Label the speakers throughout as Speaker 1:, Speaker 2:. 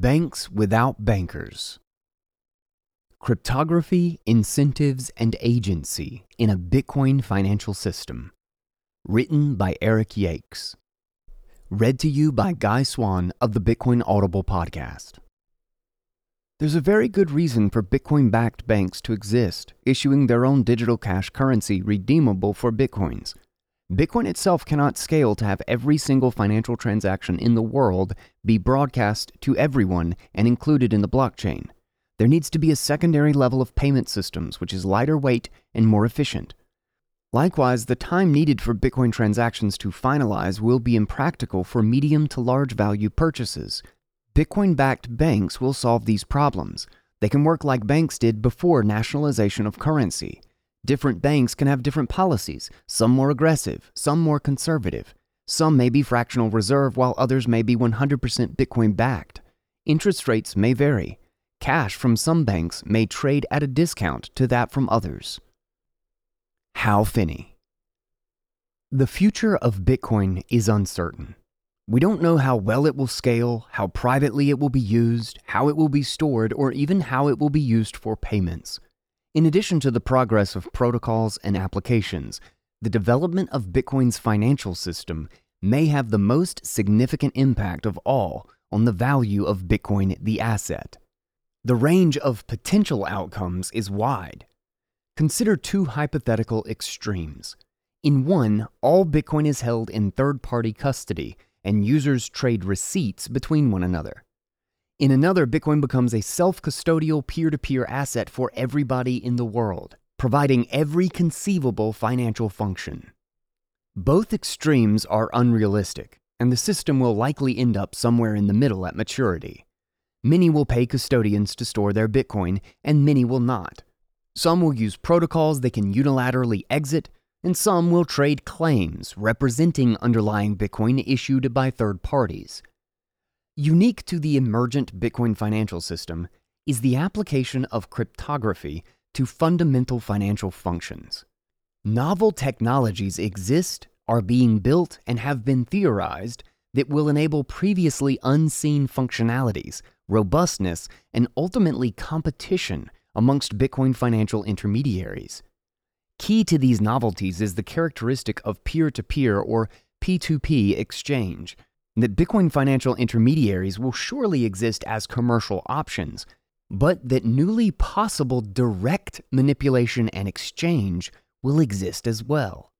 Speaker 1: Banks Without Bankers Cryptography, Incentives, and Agency in a Bitcoin Financial System. Written by Eric Yakes. Read to you by Guy Swan of the Bitcoin Audible podcast. There's a very good reason for Bitcoin backed banks to exist, issuing their own digital cash currency redeemable for Bitcoins. Bitcoin itself cannot scale to have every single financial transaction in the world be broadcast to everyone and included in the blockchain. There needs to be a secondary level of payment systems which is lighter weight and more efficient. Likewise, the time needed for Bitcoin transactions to finalize will be impractical for medium to large value purchases. Bitcoin backed banks will solve these problems. They can work like banks did before nationalization of currency. Different banks can have different policies, some more aggressive, some more conservative. Some may be fractional reserve, while others may be 100% Bitcoin backed. Interest rates may vary. Cash from some banks may trade at a discount to that from others. Hal Finney The future of Bitcoin is uncertain. We don't know how well it will scale, how privately it will be used, how it will be stored, or even how it will be used for payments. In addition to the progress of protocols and applications, the development of Bitcoin's financial system may have the most significant impact of all on the value of Bitcoin, the asset. The range of potential outcomes is wide. Consider two hypothetical extremes. In one, all Bitcoin is held in third party custody and users trade receipts between one another. In another, Bitcoin becomes a self custodial peer to peer asset for everybody in the world, providing every conceivable financial function. Both extremes are unrealistic, and the system will likely end up somewhere in the middle at maturity. Many will pay custodians to store their Bitcoin, and many will not. Some will use protocols they can unilaterally exit, and some will trade claims representing underlying Bitcoin issued by third parties. Unique to the emergent Bitcoin financial system is the application of cryptography to fundamental financial functions. Novel technologies exist, are being built, and have been theorized that will enable previously unseen functionalities, robustness, and ultimately competition amongst Bitcoin financial intermediaries. Key to these novelties is the characteristic of peer to peer or P2P exchange that Bitcoin financial intermediaries will surely exist as commercial options, but that newly possible direct manipulation and exchange will exist as well.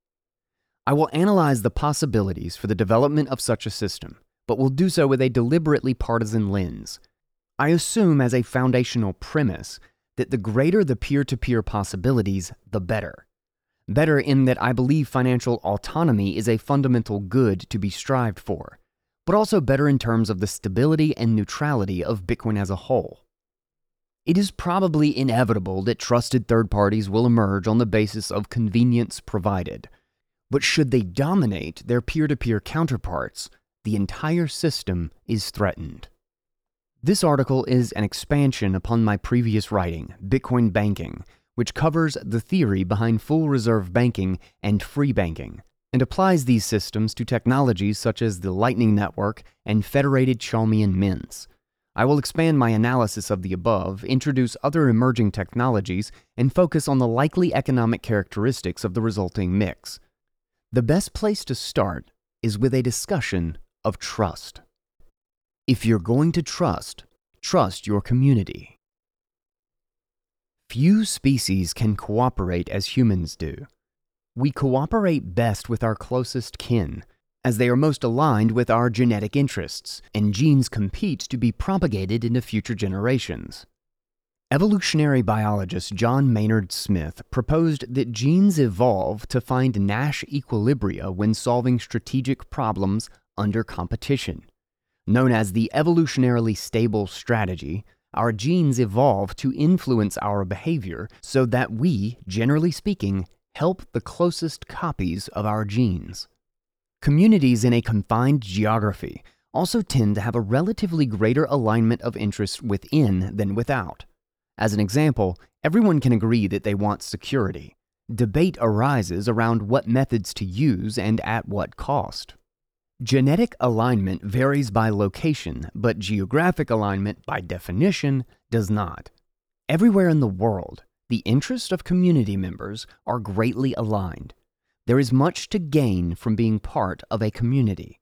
Speaker 1: I will analyze the possibilities for the development of such a system, but will do so with a deliberately partisan lens. I assume as a foundational premise that the greater the peer to peer possibilities, the better. Better in that I believe financial autonomy is a fundamental good to be strived for but also better in terms of the stability and neutrality of Bitcoin as a whole. It is probably inevitable that trusted third parties will emerge on the basis of convenience provided, but should they dominate their peer to peer counterparts, the entire system is threatened. This article is an expansion upon my previous writing, Bitcoin Banking, which covers the theory behind full reserve banking and free banking, and applies these systems to technologies such as the Lightning Network and federated Chaumian mints. I will expand my analysis of the above, introduce other emerging technologies, and focus on the likely economic characteristics of the resulting mix. The best place to start is with a discussion of trust. If you're going to trust, trust your community. Few species can cooperate as humans do. We cooperate best with our closest kin, as they are most aligned with our genetic interests, and genes compete to be propagated into future generations. Evolutionary biologist John Maynard Smith proposed that genes evolve to find Nash equilibria when solving strategic problems under competition. Known as the evolutionarily stable strategy, our genes evolve to influence our behavior so that we, generally speaking, help the closest copies of our genes. Communities in a confined geography also tend to have a relatively greater alignment of interests within than without. As an example, everyone can agree that they want security. Debate arises around what methods to use and at what cost. Genetic alignment varies by location, but geographic alignment, by definition, does not. Everywhere in the world, the interests of community members are greatly aligned. There is much to gain from being part of a community.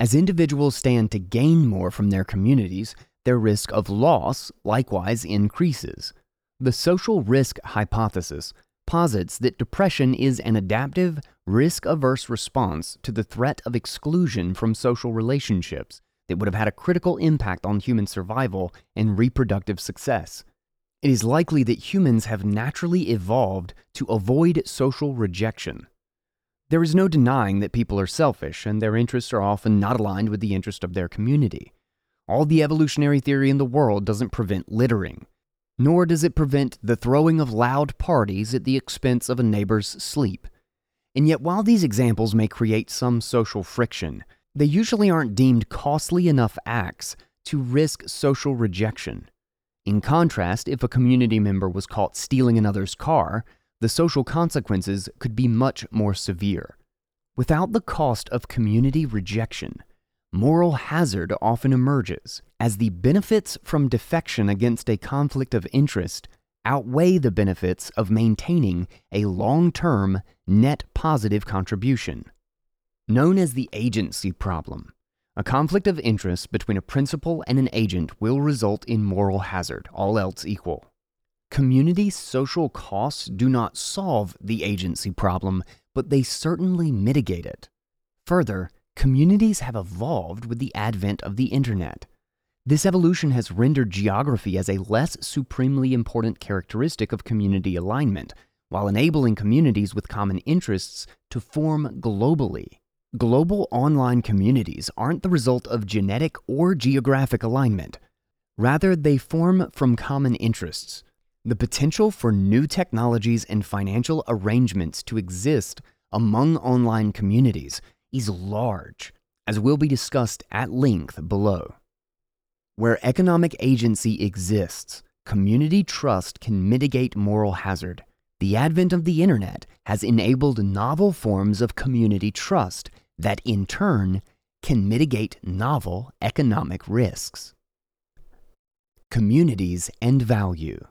Speaker 1: As individuals stand to gain more from their communities, their risk of loss likewise increases. The social risk hypothesis posits that depression is an adaptive, risk averse response to the threat of exclusion from social relationships that would have had a critical impact on human survival and reproductive success. It is likely that humans have naturally evolved to avoid social rejection. There is no denying that people are selfish and their interests are often not aligned with the interest of their community. All the evolutionary theory in the world doesn't prevent littering, nor does it prevent the throwing of loud parties at the expense of a neighbor's sleep. And yet, while these examples may create some social friction, they usually aren't deemed costly enough acts to risk social rejection. In contrast, if a community member was caught stealing another's car, the social consequences could be much more severe. Without the cost of community rejection, moral hazard often emerges as the benefits from defection against a conflict of interest outweigh the benefits of maintaining a long term net positive contribution. Known as the agency problem, a conflict of interest between a principal and an agent will result in moral hazard, all else equal. Community social costs do not solve the agency problem, but they certainly mitigate it. Further, communities have evolved with the advent of the internet. This evolution has rendered geography as a less supremely important characteristic of community alignment, while enabling communities with common interests to form globally. Global online communities aren't the result of genetic or geographic alignment. Rather, they form from common interests. The potential for new technologies and financial arrangements to exist among online communities is large, as will be discussed at length below. Where economic agency exists, community trust can mitigate moral hazard. The advent of the internet has enabled novel forms of community trust that, in turn, can mitigate novel economic risks. Communities and value.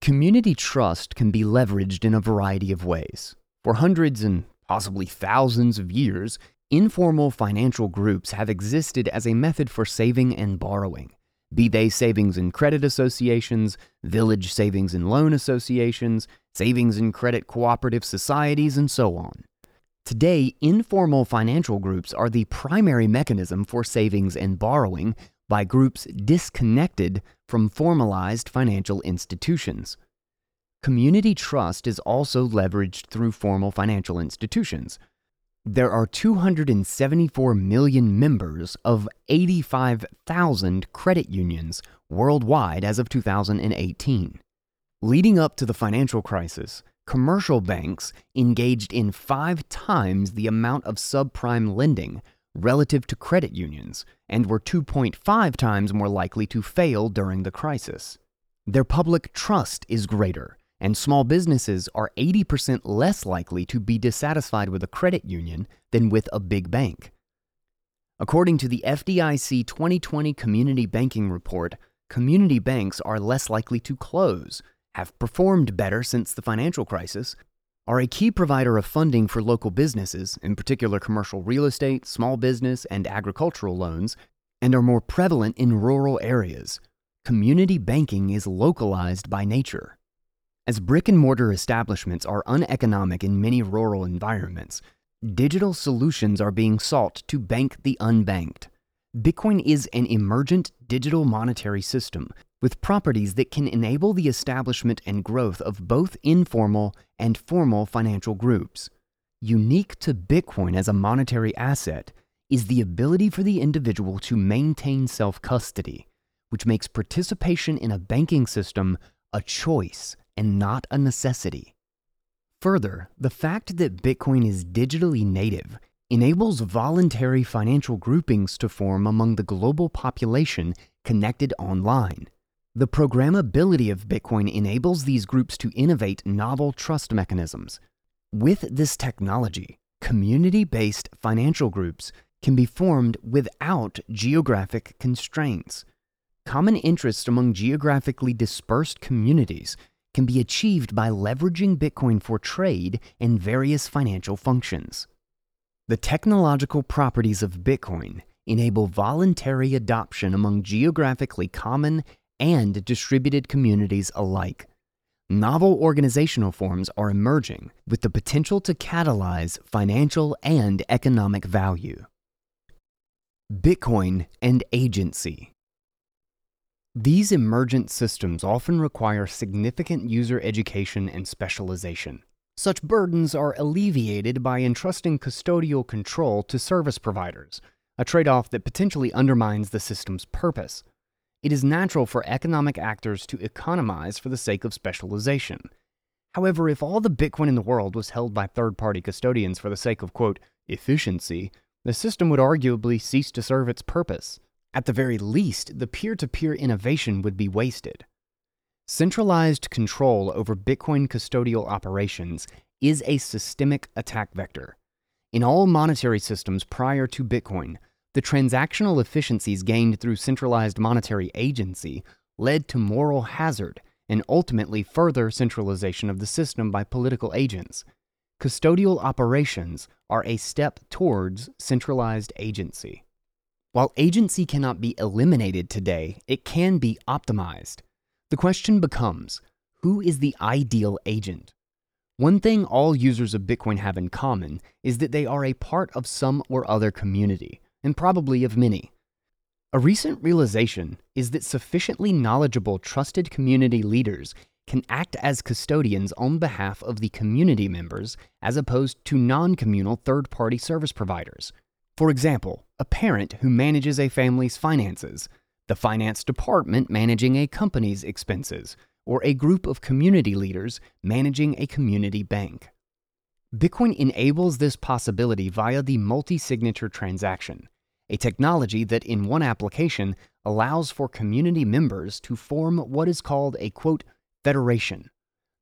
Speaker 1: Community trust can be leveraged in a variety of ways. For hundreds and possibly thousands of years, informal financial groups have existed as a method for saving and borrowing, be they savings and credit associations, village savings and loan associations, savings and credit cooperative societies, and so on. Today, informal financial groups are the primary mechanism for savings and borrowing by groups disconnected from formalized financial institutions. Community trust is also leveraged through formal financial institutions. There are 274 million members of 85,000 credit unions worldwide as of 2018. Leading up to the financial crisis, commercial banks engaged in five times the amount of subprime lending relative to credit unions and were 2.5 times more likely to fail during the crisis. Their public trust is greater and small businesses are 80% less likely to be dissatisfied with a credit union than with a big bank. According to the FDIC 2020 Community Banking Report, community banks are less likely to close, have performed better since the financial crisis, are a key provider of funding for local businesses, in particular commercial real estate, small business, and agricultural loans, and are more prevalent in rural areas. Community banking is localized by nature. As brick and mortar establishments are uneconomic in many rural environments, digital solutions are being sought to bank the unbanked. Bitcoin is an emergent digital monetary system with properties that can enable the establishment and growth of both informal and formal financial groups. Unique to Bitcoin as a monetary asset is the ability for the individual to maintain self custody, which makes participation in a banking system a choice and not a necessity. Further, the fact that Bitcoin is digitally native enables voluntary financial groupings to form among the global population connected online. The programmability of Bitcoin enables these groups to innovate novel trust mechanisms. With this technology, Community based financial groups can be formed without geographic constraints. Common interests among geographically dispersed communities can be achieved by leveraging Bitcoin for trade and various financial functions. The technological properties of Bitcoin enable voluntary adoption among geographically common and distributed communities alike. Novel organizational forms are emerging with the potential to catalyze financial and economic value. Bitcoin and agency. These emergent systems often require significant user education and specialization. Such burdens are alleviated by entrusting custodial control to service providers, a trade off that potentially undermines the system's purpose. It is natural for economic actors to economize for the sake of specialization. However, if all the Bitcoin in the world was held by third party custodians for the sake of, quote, efficiency, the system would arguably cease to serve its purpose. At the very least, the peer to peer innovation would be wasted. Centralized control over Bitcoin custodial operations is a systemic attack vector. In all monetary systems prior to Bitcoin, the transactional efficiencies gained through centralized monetary agency led to moral hazard and ultimately further centralization of the system by political agents. Custodial operations are a step towards centralized agency. While agency cannot be eliminated today, it can be optimized. The question becomes who is the ideal agent? One thing all users of Bitcoin have in common is that they are a part of some or other community, and probably of many. A recent realization is that sufficiently knowledgeable, trusted community leaders can act as custodians on behalf of the community members as opposed to non communal third party service providers. For example, a parent who manages a family's finances, the finance department managing a company's expenses, or a group of community leaders managing a community bank. Bitcoin enables this possibility via the multi signature transaction, a technology that, in one application, allows for community members to form what is called a quote, federation.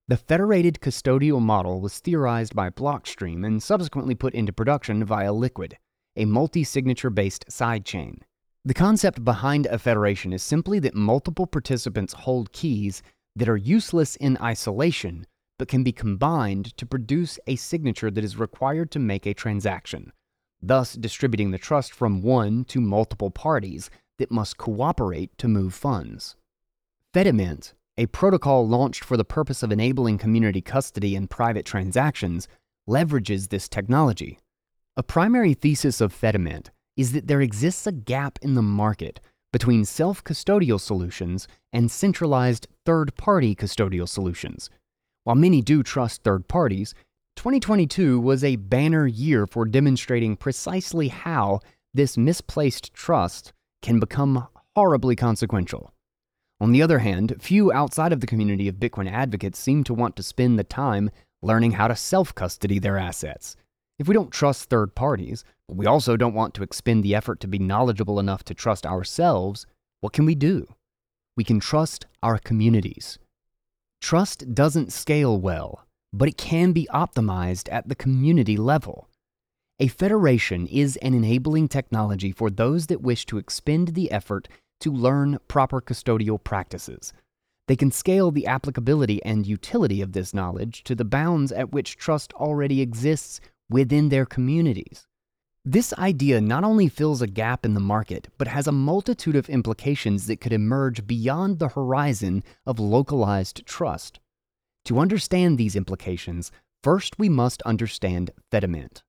Speaker 1: The federated custodial model was theorized by Blockstream and subsequently put into production via Liquid, a multi signature based sidechain. The concept behind a federation is simply that multiple participants hold keys that are useless in isolation but can be combined to produce a signature that is required to make a transaction, thus distributing the trust from one to multiple parties that must cooperate to move funds. Fedimint a protocol launched for the purpose of enabling community custody and private transactions, leverages this technology. A primary thesis of Fedimint is that there exists a gap in the market between self custodial solutions and centralized third party custodial solutions. While many do trust third parties, 2022 was a banner year for demonstrating precisely how this misplaced trust can become horribly consequential. On the other hand, few outside of the community of Bitcoin advocates seem to want to spend the time learning how to self custody their assets. If we don't trust third parties, but we also don't want to expend the effort to be knowledgeable enough to trust ourselves, what can we do? We can trust our communities. Trust doesn't scale well, but it can be optimized at the community level. A federation is an enabling technology for those that wish to expend the effort to learn proper custodial practices. They can scale the applicability and utility of this knowledge to the bounds at which trust already exists within their communities. This idea not only fills a gap in the market, but has a multitude of implications that could emerge beyond the horizon of localized trust. To understand these implications, first we must understand Fedimint.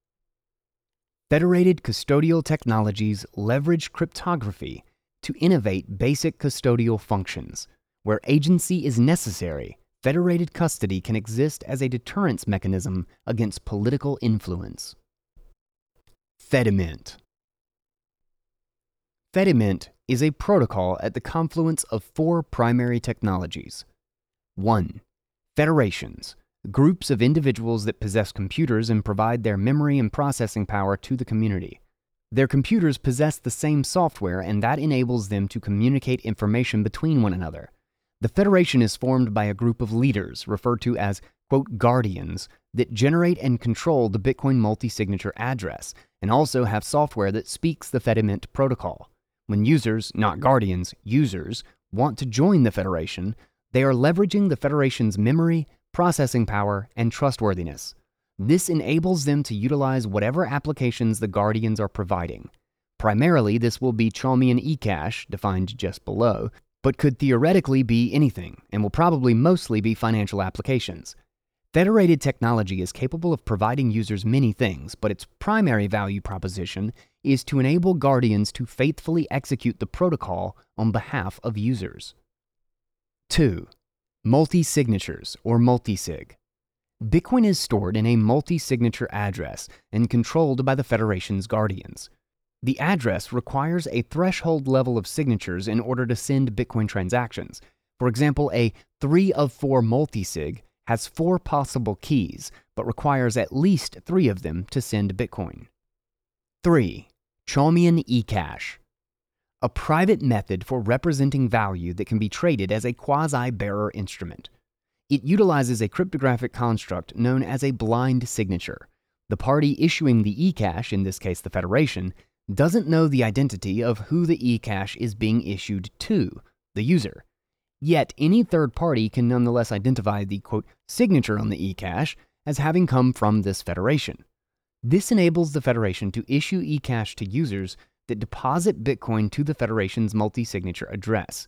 Speaker 1: Federated custodial technologies leverage cryptography to innovate basic custodial functions. Where agency is necessary, federated custody can exist as a deterrence mechanism against political influence. Fedimint Fediment is a protocol at the confluence of four primary technologies. 1. Federations, groups of individuals that possess computers and provide their memory and processing power to the community. Their computers possess the same software, and that enables them to communicate information between one another. The Federation is formed by a group of leaders, referred to as, quote, guardians, that generate and control the Bitcoin multi signature address and also have software that speaks the Fedimint protocol. When users, not guardians, users, want to join the Federation, they are leveraging the Federation's memory, processing power, and trustworthiness. This enables them to utilize whatever applications the Guardians are providing. Primarily, this will be Chaumian eCash, defined just below, but could theoretically be anything, and will probably mostly be financial applications. Federated technology is capable of providing users many things, but its primary value proposition is to enable Guardians to faithfully execute the protocol on behalf of users. 2. Multi signatures, or multisig. Bitcoin is stored in a multi signature address and controlled by the Federation's guardians. The address requires a threshold level of signatures in order to send Bitcoin transactions. For example, a 3 of 4 multisig has four possible keys, but requires at least three of them to send Bitcoin. 3. Chaumian eCash a private method for representing value that can be traded as a quasi bearer instrument. It utilizes a cryptographic construct known as a blind signature. The party issuing the eCash, in this case the Federation, doesn't know the identity of who the eCash is being issued to, the user. Yet any third party can nonetheless identify the quote, signature on the eCash as having come from this Federation. This enables the Federation to issue eCash to users that deposit Bitcoin to the Federation's multi signature address.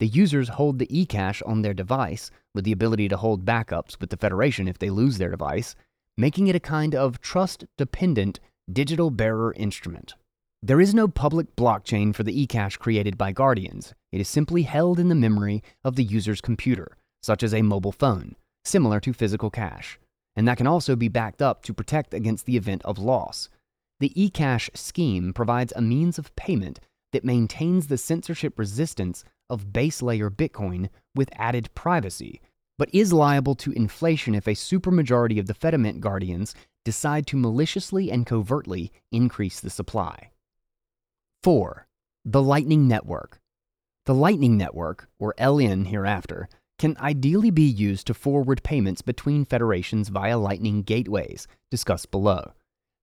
Speaker 1: The users hold the eCash on their device with the ability to hold backups with the Federation if they lose their device, making it a kind of trust dependent digital bearer instrument. There is no public blockchain for the eCash created by Guardians. It is simply held in the memory of the user's computer, such as a mobile phone, similar to physical cash, and that can also be backed up to protect against the event of loss. The eCash scheme provides a means of payment that maintains the censorship resistance of base layer Bitcoin with added privacy, but is liable to inflation if a supermajority of the Fedimint guardians decide to maliciously and covertly increase the supply. 4. The Lightning Network. The Lightning Network, or LN hereafter, can ideally be used to forward payments between federations via Lightning gateways, discussed below.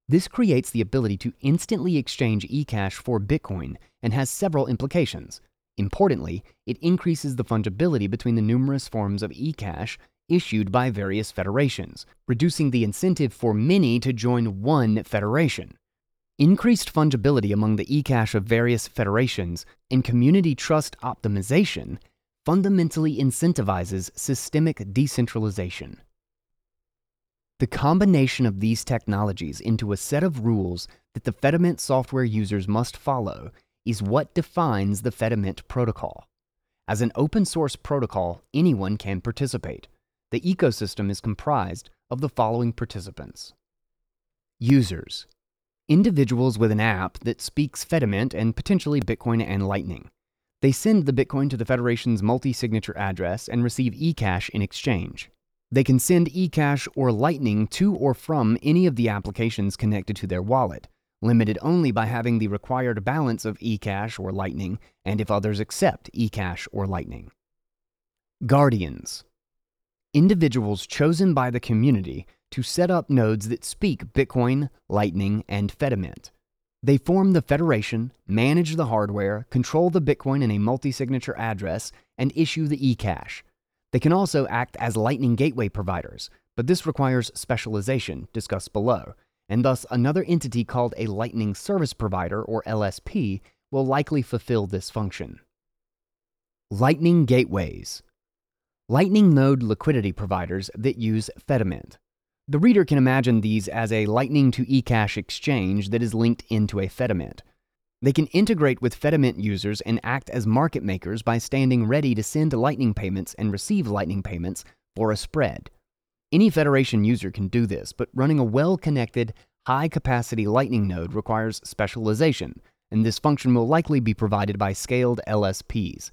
Speaker 1: This creates the ability to instantly exchange eCash for Bitcoin and has several implications. Importantly, it increases the fungibility between the numerous forms of eCash issued by various federations, reducing the incentive for many to join one federation. Increased fungibility among the eCash of various federations and community trust optimization fundamentally incentivizes systemic decentralization. The combination of these technologies into a set of rules that the Fedimint software users must follow is what defines the Fedimint protocol. As an open source protocol, anyone can participate. The ecosystem is comprised of the following participants Users, individuals with an app that speaks Fedimint and potentially Bitcoin and Lightning. They send the Bitcoin to the Federation's multi signature address and receive eCash in exchange. They can send eCash or Lightning to or from any of the applications connected to their wallet, limited only by having the required balance of eCash or Lightning, and if others accept eCash or Lightning. Guardians Individuals chosen by the community to set up nodes that speak Bitcoin, Lightning, and Fedimint. They form the federation, manage the hardware, control the Bitcoin in a multi signature address, and issue the eCash. They can also act as Lightning Gateway providers, but this requires specialization, discussed below, and thus another entity called a Lightning Service Provider, or LSP, will likely fulfill this function. Lightning Gateways Lightning node liquidity providers that use Fedimint. The reader can imagine these as a Lightning to eCash exchange that is linked into a Fedimint. They can integrate with Fedimint users and act as market makers by standing ready to send Lightning payments and receive Lightning payments for a spread. Any Federation user can do this, but running a well connected, high capacity Lightning node requires specialization, and this function will likely be provided by scaled LSPs.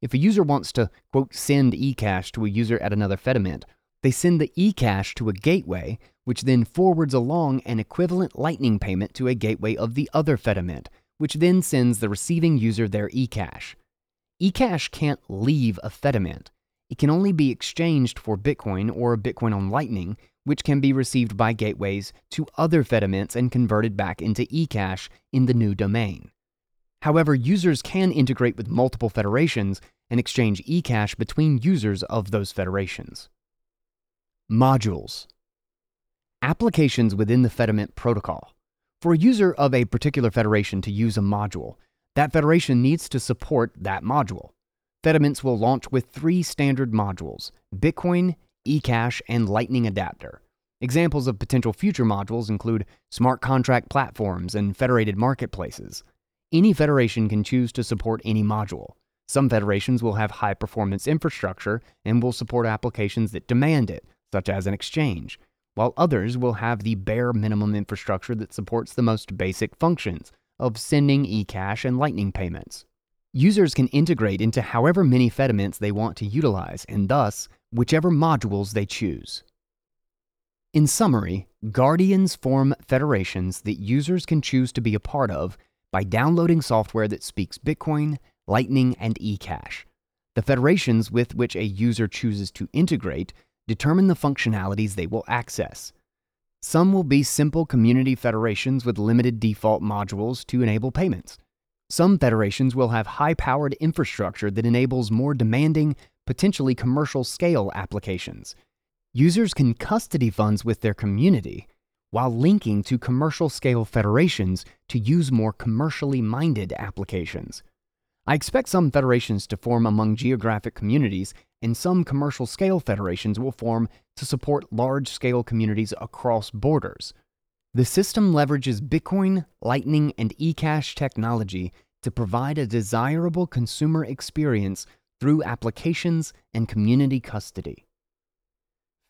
Speaker 1: If a user wants to, quote, send eCash to a user at another Fedimint, they send the eCash to a gateway, which then forwards along an equivalent Lightning payment to a gateway of the other Fedimint, which then sends the receiving user their eCash. eCash can't leave a Fedimint. It can only be exchanged for Bitcoin or Bitcoin on Lightning, which can be received by gateways to other Fedimints and converted back into eCash in the new domain. However, users can integrate with multiple federations and exchange eCash between users of those federations. Modules Applications within the Fedimint protocol. For a user of a particular federation to use a module, that federation needs to support that module. Fedimints will launch with three standard modules Bitcoin, eCash, and Lightning Adapter. Examples of potential future modules include smart contract platforms and federated marketplaces. Any federation can choose to support any module. Some federations will have high performance infrastructure and will support applications that demand it, such as an exchange, while others will have the bare minimum infrastructure that supports the most basic functions of sending eCash and Lightning payments. Users can integrate into however many Fedimints they want to utilize, and thus, whichever modules they choose. In summary, Guardians form federations that users can choose to be a part of by downloading software that speaks Bitcoin, Lightning, and eCash. The federations with which a user chooses to integrate determine the functionalities they will access. Some will be simple community federations with limited default modules to enable payments. Some federations will have high powered infrastructure that enables more demanding, potentially commercial scale applications. Users can custody funds with their community while linking to commercial scale federations to use more commercially minded applications. I expect some federations to form among geographic communities, and some commercial scale federations will form to support large scale communities across borders. The system leverages Bitcoin, Lightning, and eCash technology to provide a desirable consumer experience through applications and community custody.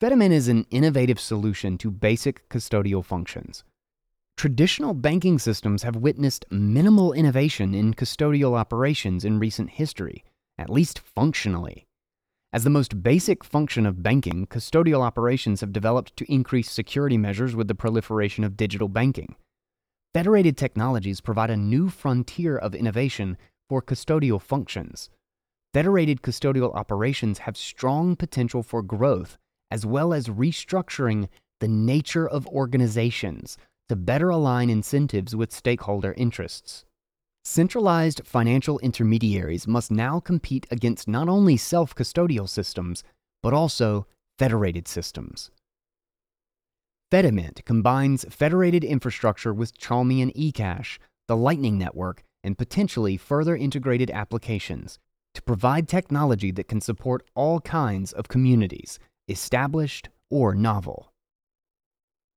Speaker 1: Fedimint is an innovative solution to basic custodial functions. Traditional banking systems have witnessed minimal innovation in custodial operations in recent history, at least functionally. As the most basic function of banking, custodial operations have developed to increase security measures with the proliferation of digital banking. Federated technologies provide a new frontier of innovation for custodial functions. Federated custodial operations have strong potential for growth as well as restructuring the nature of organizations to better align incentives with stakeholder interests. Centralized financial intermediaries must now compete against not only self custodial systems, but also federated systems. Fedimint combines federated infrastructure with Chaumian eCash, the Lightning Network, and potentially further integrated applications to provide technology that can support all kinds of communities, established or novel.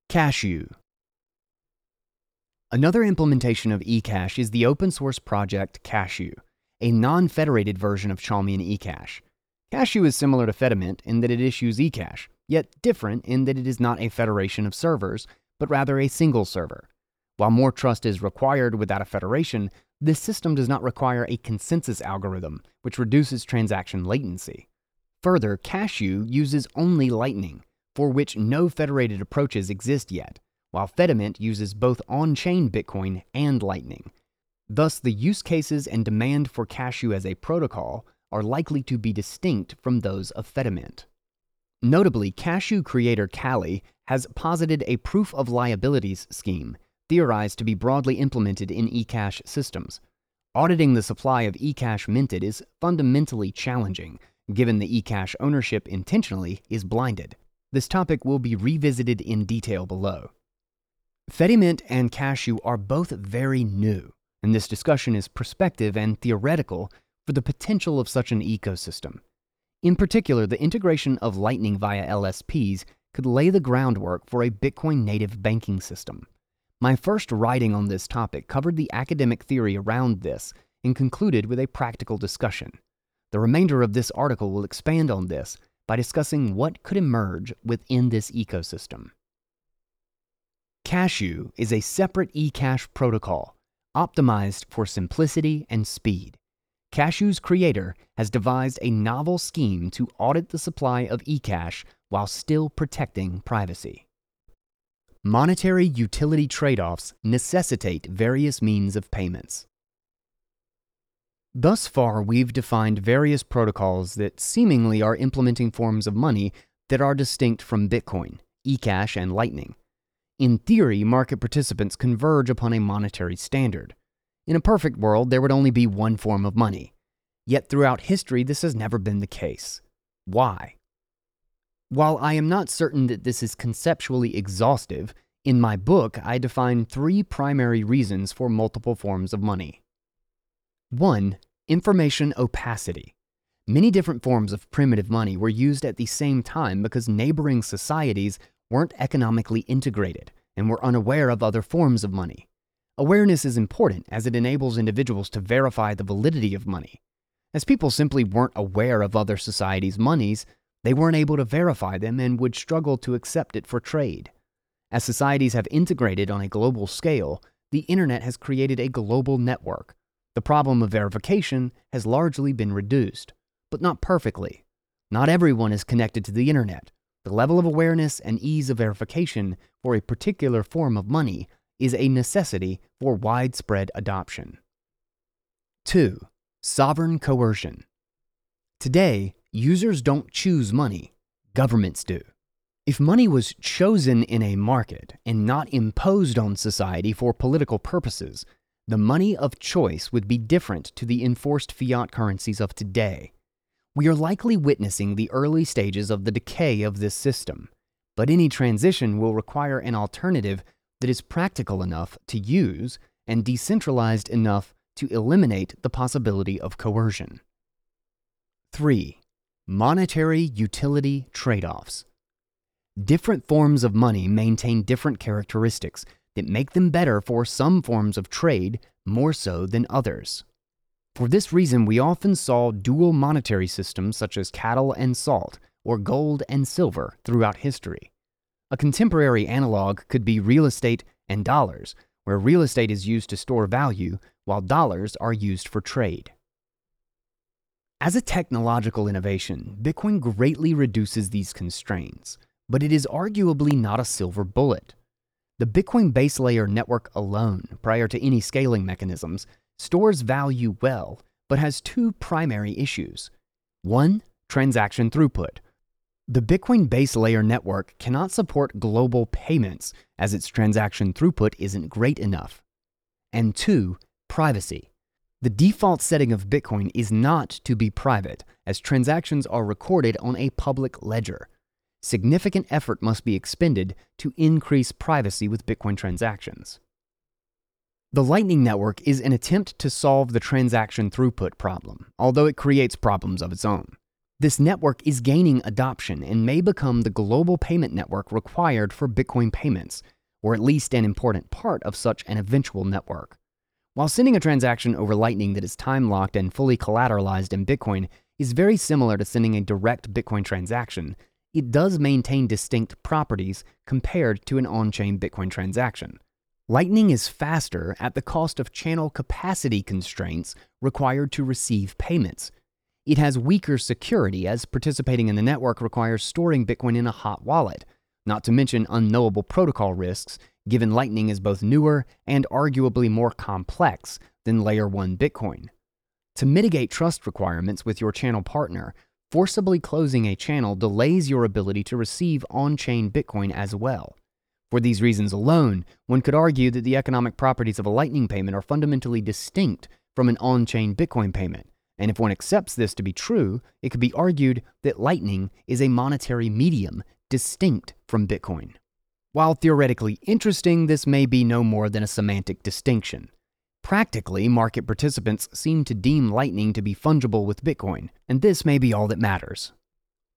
Speaker 1: Cashu. Another implementation of eCash is the open source project Cashu, a non federated version of Chaumian eCash. Cashu is similar to Fedimint in that it issues eCash, yet different in that it is not a federation of servers, but rather a single server. While more trust is required without a federation, this system does not require a consensus algorithm, which reduces transaction latency. Further, Cashu uses only Lightning, for which no federated approaches exist yet, while Fedimint uses both on chain Bitcoin and Lightning. Thus, the use cases and demand for Cashu as a protocol are likely to be distinct from those of Fedimint. Notably, Cashu creator Calle has posited a proof of liabilities scheme, theorized to be broadly implemented in eCash systems. Auditing the supply of eCash minted is fundamentally challenging, given the eCash ownership intentionally is blinded. This topic will be revisited in detail below. Fedimint and Cashu are both very new, and this discussion is prospective and theoretical for the potential of such an ecosystem. In particular, the integration of Lightning via LSPs could lay the groundwork for a Bitcoin native banking system. My first writing on this topic covered the academic theory around this and concluded with a practical discussion. The remainder of this article will expand on this by discussing what could emerge within this ecosystem. Cashu is a separate eCash protocol optimized for simplicity and speed. Cashu's creator has devised a novel scheme to audit the supply of eCash while still protecting privacy. Monetary utility trade offs necessitate various means of payments. Thus far, we've defined various protocols that seemingly are implementing forms of money that are distinct from Bitcoin, eCash and Lightning. In theory, market participants converge upon a monetary standard. In a perfect world, there would only be one form of money. Yet throughout history, this has never been the case. Why? While I am not certain that this is conceptually exhaustive, in my book I define three primary reasons for multiple forms of money. 1. Information opacity. Many different forms of primitive money were used at the same time because neighboring societies weren't economically integrated and were unaware of other forms of money. Awareness is important as it enables individuals to verify the validity of money. As people simply weren't aware of other societies' monies, they weren't able to verify them and would struggle to accept it for trade. As societies have integrated on a global scale, the internet has created a global network. The problem of verification has largely been reduced but not perfectly. Not everyone is connected to the internet. The level of awareness and ease of verification for a particular form of money is a necessity for widespread adoption. 2. Sovereign coercion. Today, users don't choose money, governments do. If money was chosen in a market and not imposed on society for political purposes, the money of choice would be different to the enforced fiat currencies of today. We are likely witnessing the early stages of the decay of this system, but any transition will require an alternative that is practical enough to use and decentralized enough to eliminate the possibility of coercion. 3. Monetary utility trade offs. Different forms of money maintain different characteristics that make them better for some forms of trade more so than others. For this reason, we often saw dual monetary systems such as cattle and salt, or gold and silver, throughout history. A contemporary analog could be real estate and dollars, where real estate is used to store value while dollars are used for trade. As a technological innovation, Bitcoin greatly reduces these constraints, but it is arguably not a silver bullet. The Bitcoin base layer network alone, prior to any scaling mechanisms, stores value well, but has two primary issues. One, transaction throughput. The Bitcoin base layer network cannot support global payments as its transaction throughput isn't great enough. And two, privacy. The default setting of Bitcoin is not to be private, as transactions are recorded on a public ledger. Significant effort must be expended to increase privacy with Bitcoin transactions. The Lightning Network is an attempt to solve the transaction throughput problem, although it creates problems of its own. This network is gaining adoption and may become the global payment network required for Bitcoin payments, or at least an important part of such an eventual network. While sending a transaction over Lightning that is time locked and fully collateralized in Bitcoin is very similar to sending a direct Bitcoin transaction, it does maintain distinct properties compared to an on chain Bitcoin transaction. Lightning is faster at the cost of channel capacity constraints required to receive payments. It has weaker security as participating in the network requires storing Bitcoin in a hot wallet, not to mention unknowable protocol risks, given Lightning is both newer and arguably more complex than Layer 1 Bitcoin. To mitigate trust requirements with your channel partner, forcibly closing a channel delays your ability to receive on chain Bitcoin as well. For these reasons alone, one could argue that the economic properties of a Lightning payment are fundamentally distinct from an on chain Bitcoin payment. And if one accepts this to be true, it could be argued that Lightning is a monetary medium distinct from Bitcoin. While theoretically interesting, this may be no more than a semantic distinction. Practically, market participants seem to deem Lightning to be fungible with Bitcoin, and this may be all that matters.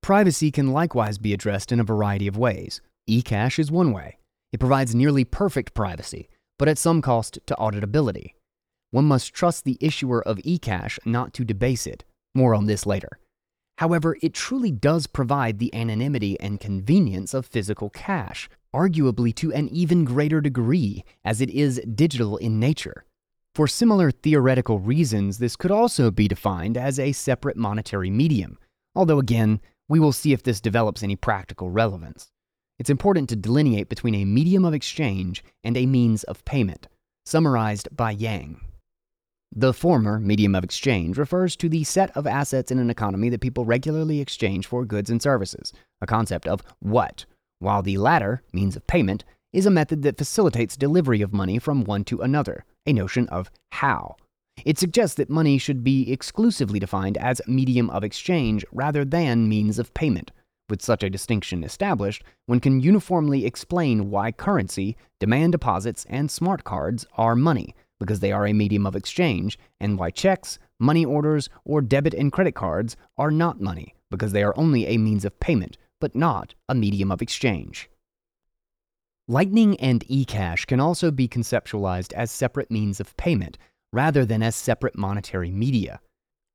Speaker 1: Privacy can likewise be addressed in a variety of ways. eCash is one way. It provides nearly perfect privacy, but at some cost to auditability. One must trust the issuer of eCash not to debase it. More on this later. However, it truly does provide the anonymity and convenience of physical cash, arguably to an even greater degree, as it is digital in nature. For similar theoretical reasons, this could also be defined as a separate monetary medium, although again, we will see if this develops any practical relevance it's important to delineate between a medium of exchange and a means of payment, summarized by Yang. The former, medium of exchange, refers to the set of assets in an economy that people regularly exchange for goods and services, a concept of what, while the latter, means of payment, is a method that facilitates delivery of money from one to another, a notion of how. It suggests that money should be exclusively defined as medium of exchange rather than means of payment. With such a distinction established, one can uniformly explain why currency, demand deposits, and smart cards are money, because they are a medium of exchange, and why checks, money orders, or debit and credit cards are not money, because they are only a means of payment, but not a medium of exchange. Lightning and eCash can also be conceptualized as separate means of payment, rather than as separate monetary media.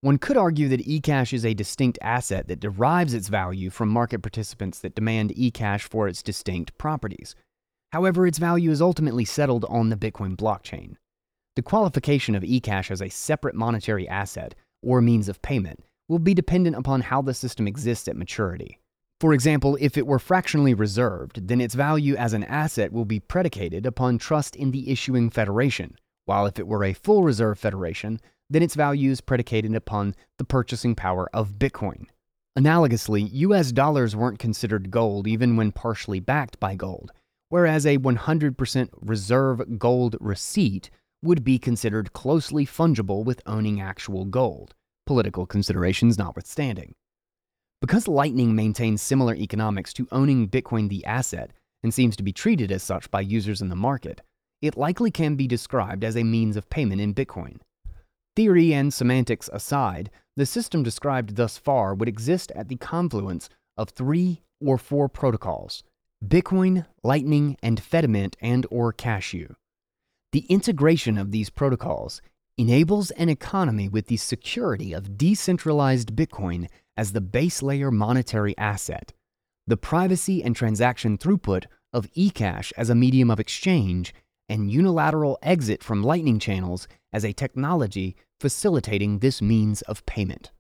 Speaker 1: One could argue that eCash is a distinct asset that derives its value from market participants that demand eCash for its distinct properties. However, its value is ultimately settled on the Bitcoin blockchain. The qualification of eCash as a separate monetary asset or means of payment will be dependent upon how the system exists at maturity. For example, if it were fractionally reserved, then its value as an asset will be predicated upon trust in the issuing federation, while if it were a full reserve federation, then its value is predicated upon the purchasing power of Bitcoin. Analogously, US dollars weren't considered gold even when partially backed by gold, whereas a 100% reserve gold receipt would be considered closely fungible with owning actual gold, political considerations notwithstanding. Because Lightning maintains similar economics to owning Bitcoin the asset and seems to be treated as such by users in the market, it likely can be described as a means of payment in Bitcoin. Theory and semantics aside, the system described thus far would exist at the confluence of three or four protocols Bitcoin, Lightning, and Fedimint and or Cashu. The integration of these protocols enables an economy with the security of decentralized Bitcoin as the base layer monetary asset, the privacy and transaction throughput of eCash as a medium of exchange, and unilateral exit from Lightning channels as a technology facilitating this means of payment.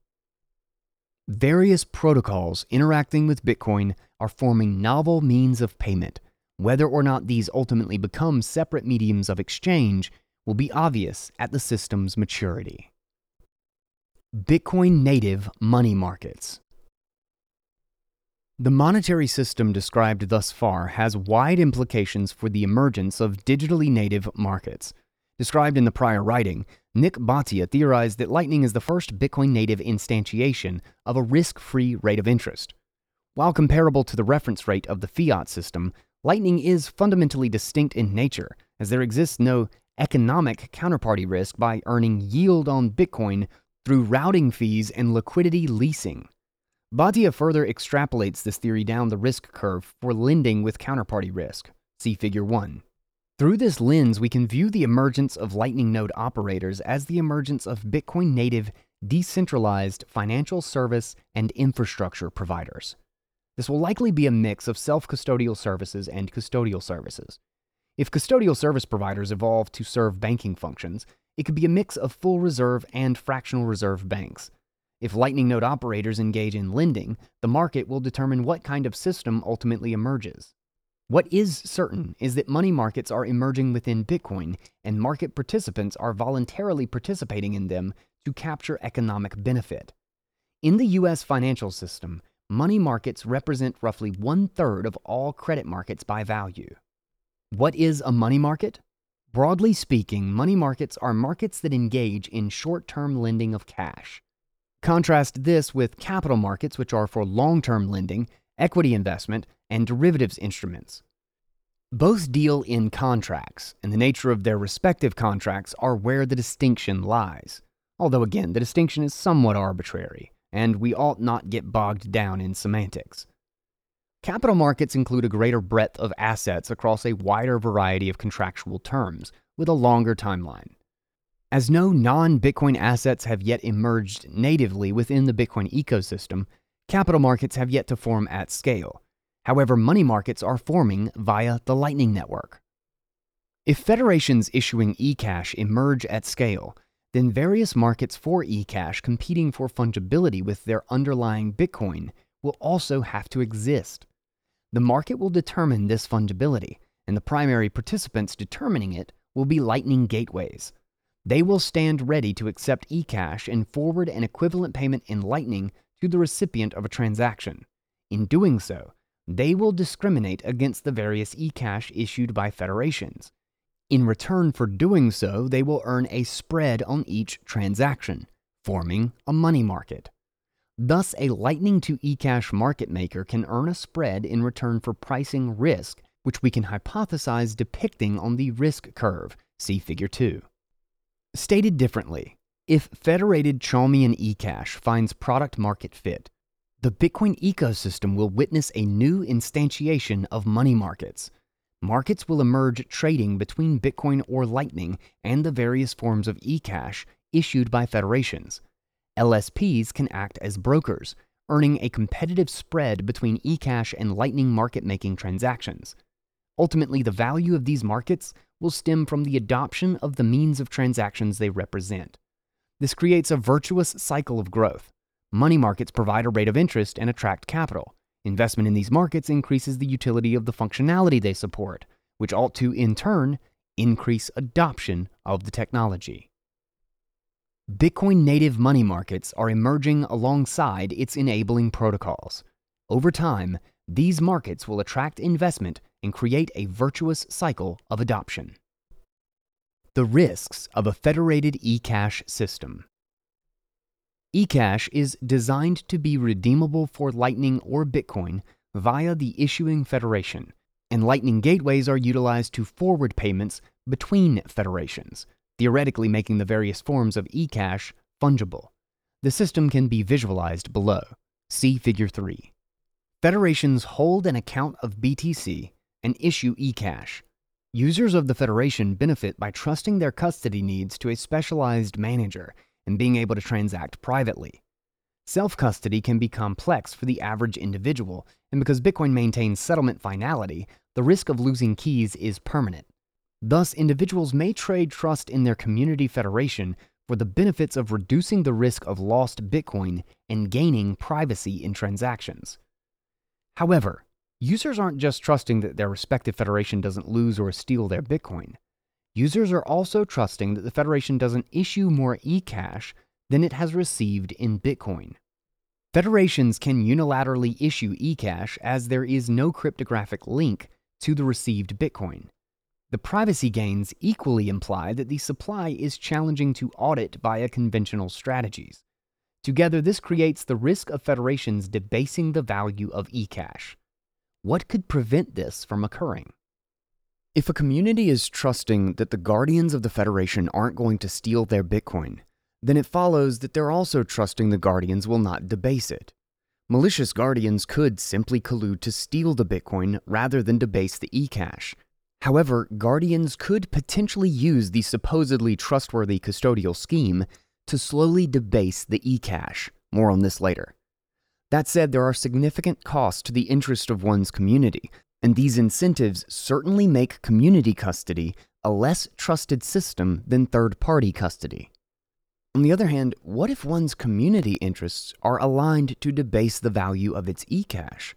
Speaker 1: Various protocols interacting with Bitcoin are forming novel means of payment. Whether or not these ultimately become separate mediums of exchange will be obvious at the system's maturity. Bitcoin native money markets. The monetary system described thus far has wide implications for the emergence of digitally native markets. Described in the prior writing, Nick Bhatia theorized that Lightning is the first Bitcoin native instantiation of a risk free rate of interest. While comparable to the reference rate of the fiat system, Lightning is fundamentally distinct in nature, as there exists no economic counterparty risk by earning yield on Bitcoin through routing fees and liquidity leasing. Bhatia further extrapolates this theory down the risk curve for lending with counterparty risk. See Figure 1. Through this lens, we can view the emergence of Lightning node operators as the emergence of Bitcoin native, decentralized financial service and infrastructure providers. This will likely be a mix of self custodial services and custodial services. If custodial service providers evolve to serve banking functions, it could be a mix of full reserve and fractional reserve banks. If Lightning node operators engage in lending, the market will determine what kind of system ultimately emerges. What is certain is that money markets are emerging within Bitcoin, and market participants are voluntarily participating in them to capture economic benefit. In the US financial system, money markets represent roughly one third of all credit markets by value. What is a money market? Broadly speaking, money markets are markets that engage in short term lending of cash. Contrast this with capital markets, which are for long term lending, equity investment, and derivatives instruments. Both deal in contracts, and the nature of their respective contracts are where the distinction lies. Although, again, the distinction is somewhat arbitrary, and we ought not get bogged down in semantics. Capital markets include a greater breadth of assets across a wider variety of contractual terms, with a longer timeline. As no non Bitcoin assets have yet emerged natively within the Bitcoin ecosystem, capital markets have yet to form at scale. However, money markets are forming via the Lightning Network. If federations issuing eCash emerge at scale, then various markets for eCash competing for fungibility with their underlying Bitcoin will also have to exist. The market will determine this fungibility, and the primary participants determining it will be Lightning gateways. They will stand ready to accept eCash and forward an equivalent payment in Lightning to the recipient of a transaction. In doing so, they will discriminate against the various eCash issued by federations. In return for doing so, they will earn a spread on each transaction, forming a money market. Thus, a Lightning to eCash market maker can earn a spread in return for pricing risk, which we can hypothesize depicting on the risk curve, see Figure 2. Stated differently, if federated Chaumian eCash finds product market fit, the Bitcoin ecosystem will witness a new instantiation of money markets. Markets will emerge trading between Bitcoin or Lightning and the various forms of eCash issued by federations. LSPs can act as brokers, earning a competitive spread between eCash and Lightning market making transactions. Ultimately, the value of these markets will stem from the adoption of the means of transactions they represent. This creates a virtuous cycle of growth. Money markets provide a rate of interest and attract capital. Investment in these markets increases the utility of the functionality they support, which ought to, in turn, increase adoption of the technology. Bitcoin native money markets are emerging alongside its enabling protocols. Over time, these markets will attract investment and create a virtuous cycle of adoption. The risks of a federated eCash system. eCash is designed to be redeemable for Lightning or Bitcoin via the issuing federation, and Lightning gateways are utilized to forward payments between federations theoretically making the various forms of eCash fungible. The system can be visualized below. See Figure 3. Federations hold an account of BTC and issue eCash. Users of the Federation benefit by trusting their custody needs to a specialized manager and being able to transact privately. Self custody can be complex for the average individual, and because Bitcoin maintains settlement finality, the risk of losing keys is permanent. Thus, individuals may trade trust in their community federation for the benefits of reducing the risk of lost Bitcoin and gaining privacy in transactions. However, users aren't just trusting that their respective federation doesn't lose or steal their Bitcoin. Users are also trusting that the federation doesn't issue more eCash than it has received in Bitcoin. Federations can unilaterally issue eCash as there is no cryptographic link to the received Bitcoin. The privacy gains equally imply that the supply is challenging to audit via conventional strategies. Together, this creates the risk of federations debasing the value of eCash. What could prevent this from occurring? If a community is trusting that the guardians of the Federation aren't going to steal their Bitcoin, then it follows that they're also trusting the guardians will not debase it. Malicious guardians could simply collude to steal the Bitcoin rather than debase the eCash, However, guardians could potentially use the supposedly trustworthy custodial scheme to slowly debase the eCash. More on this later. That said, there are significant costs to the interest of one's community, and these incentives certainly make community custody a less trusted system than third party custody. On the other hand, what if one's community interests are aligned to debase the value of its eCash?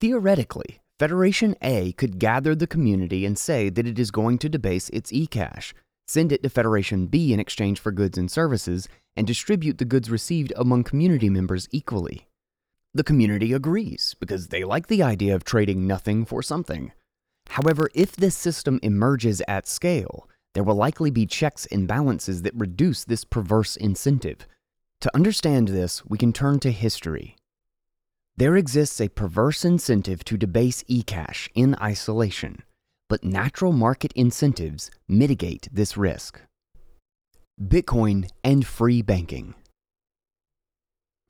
Speaker 1: Theoretically, Federation A could gather the community and say that it is going to debase its eCash, send it to Federation B in exchange for goods and services, and distribute the goods received among community members equally. The community agrees because they like the idea of trading nothing for something. However, if this system emerges at scale, there will likely be checks and balances that reduce this perverse incentive. To understand this, we can turn to history. There exists a perverse incentive to debase eCash in isolation, but natural market incentives mitigate this risk. Bitcoin and free banking.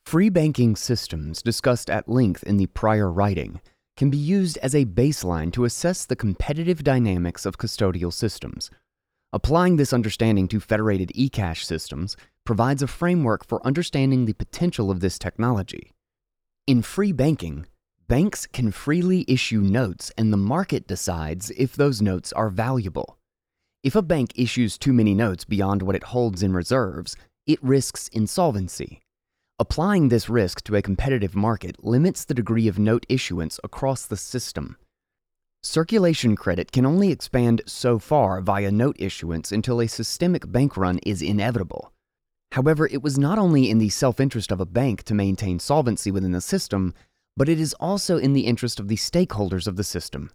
Speaker 1: Free banking systems, discussed at length in the prior writing, can be used as a baseline to assess the competitive dynamics of custodial systems. Applying this understanding to federated eCash systems provides a framework for understanding the potential of this technology. In free banking, banks can freely issue notes and the market decides if those notes are valuable. If a bank issues too many notes beyond what it holds in reserves, it risks insolvency. Applying this risk to a competitive market limits the degree of note issuance across the system. Circulation credit can only expand so far via note issuance until a systemic bank run is inevitable. However, it was not only in the self interest of a bank to maintain solvency within the system, but it is also in the interest of the stakeholders of the system.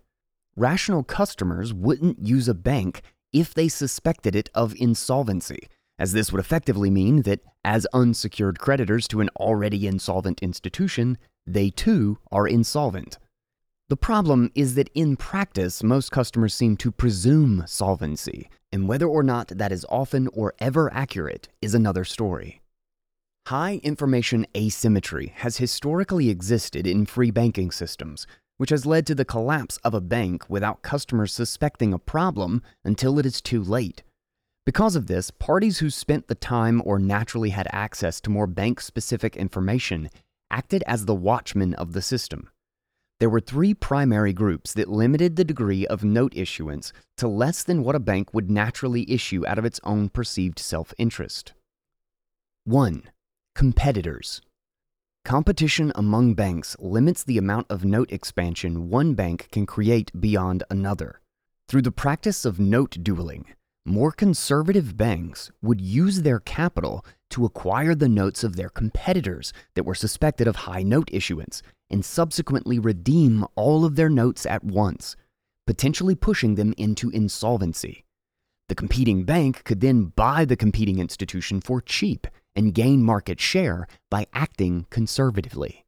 Speaker 1: Rational customers wouldn't use a bank if they suspected it of insolvency, as this would effectively mean that, as unsecured creditors to an already insolvent institution, they too are insolvent. The problem is that in practice, most customers seem to presume solvency, and whether or not that is often or ever accurate is another story. High information asymmetry has historically existed in free banking systems, which has led to the collapse of a bank without customers suspecting a problem until it is too late. Because of this, parties who spent the time or naturally had access to more bank specific information acted as the watchmen of the system. There were three primary groups that limited the degree of note issuance to less than what a bank would naturally issue out of its own perceived self interest. 1. Competitors. Competition among banks limits the amount of note expansion one bank can create beyond another. Through the practice of note dueling, more conservative banks would use their capital to acquire the notes of their competitors that were suspected of high note issuance and subsequently redeem all of their notes at once, potentially pushing them into insolvency. The competing bank could then buy the competing institution for cheap and gain market share by acting conservatively.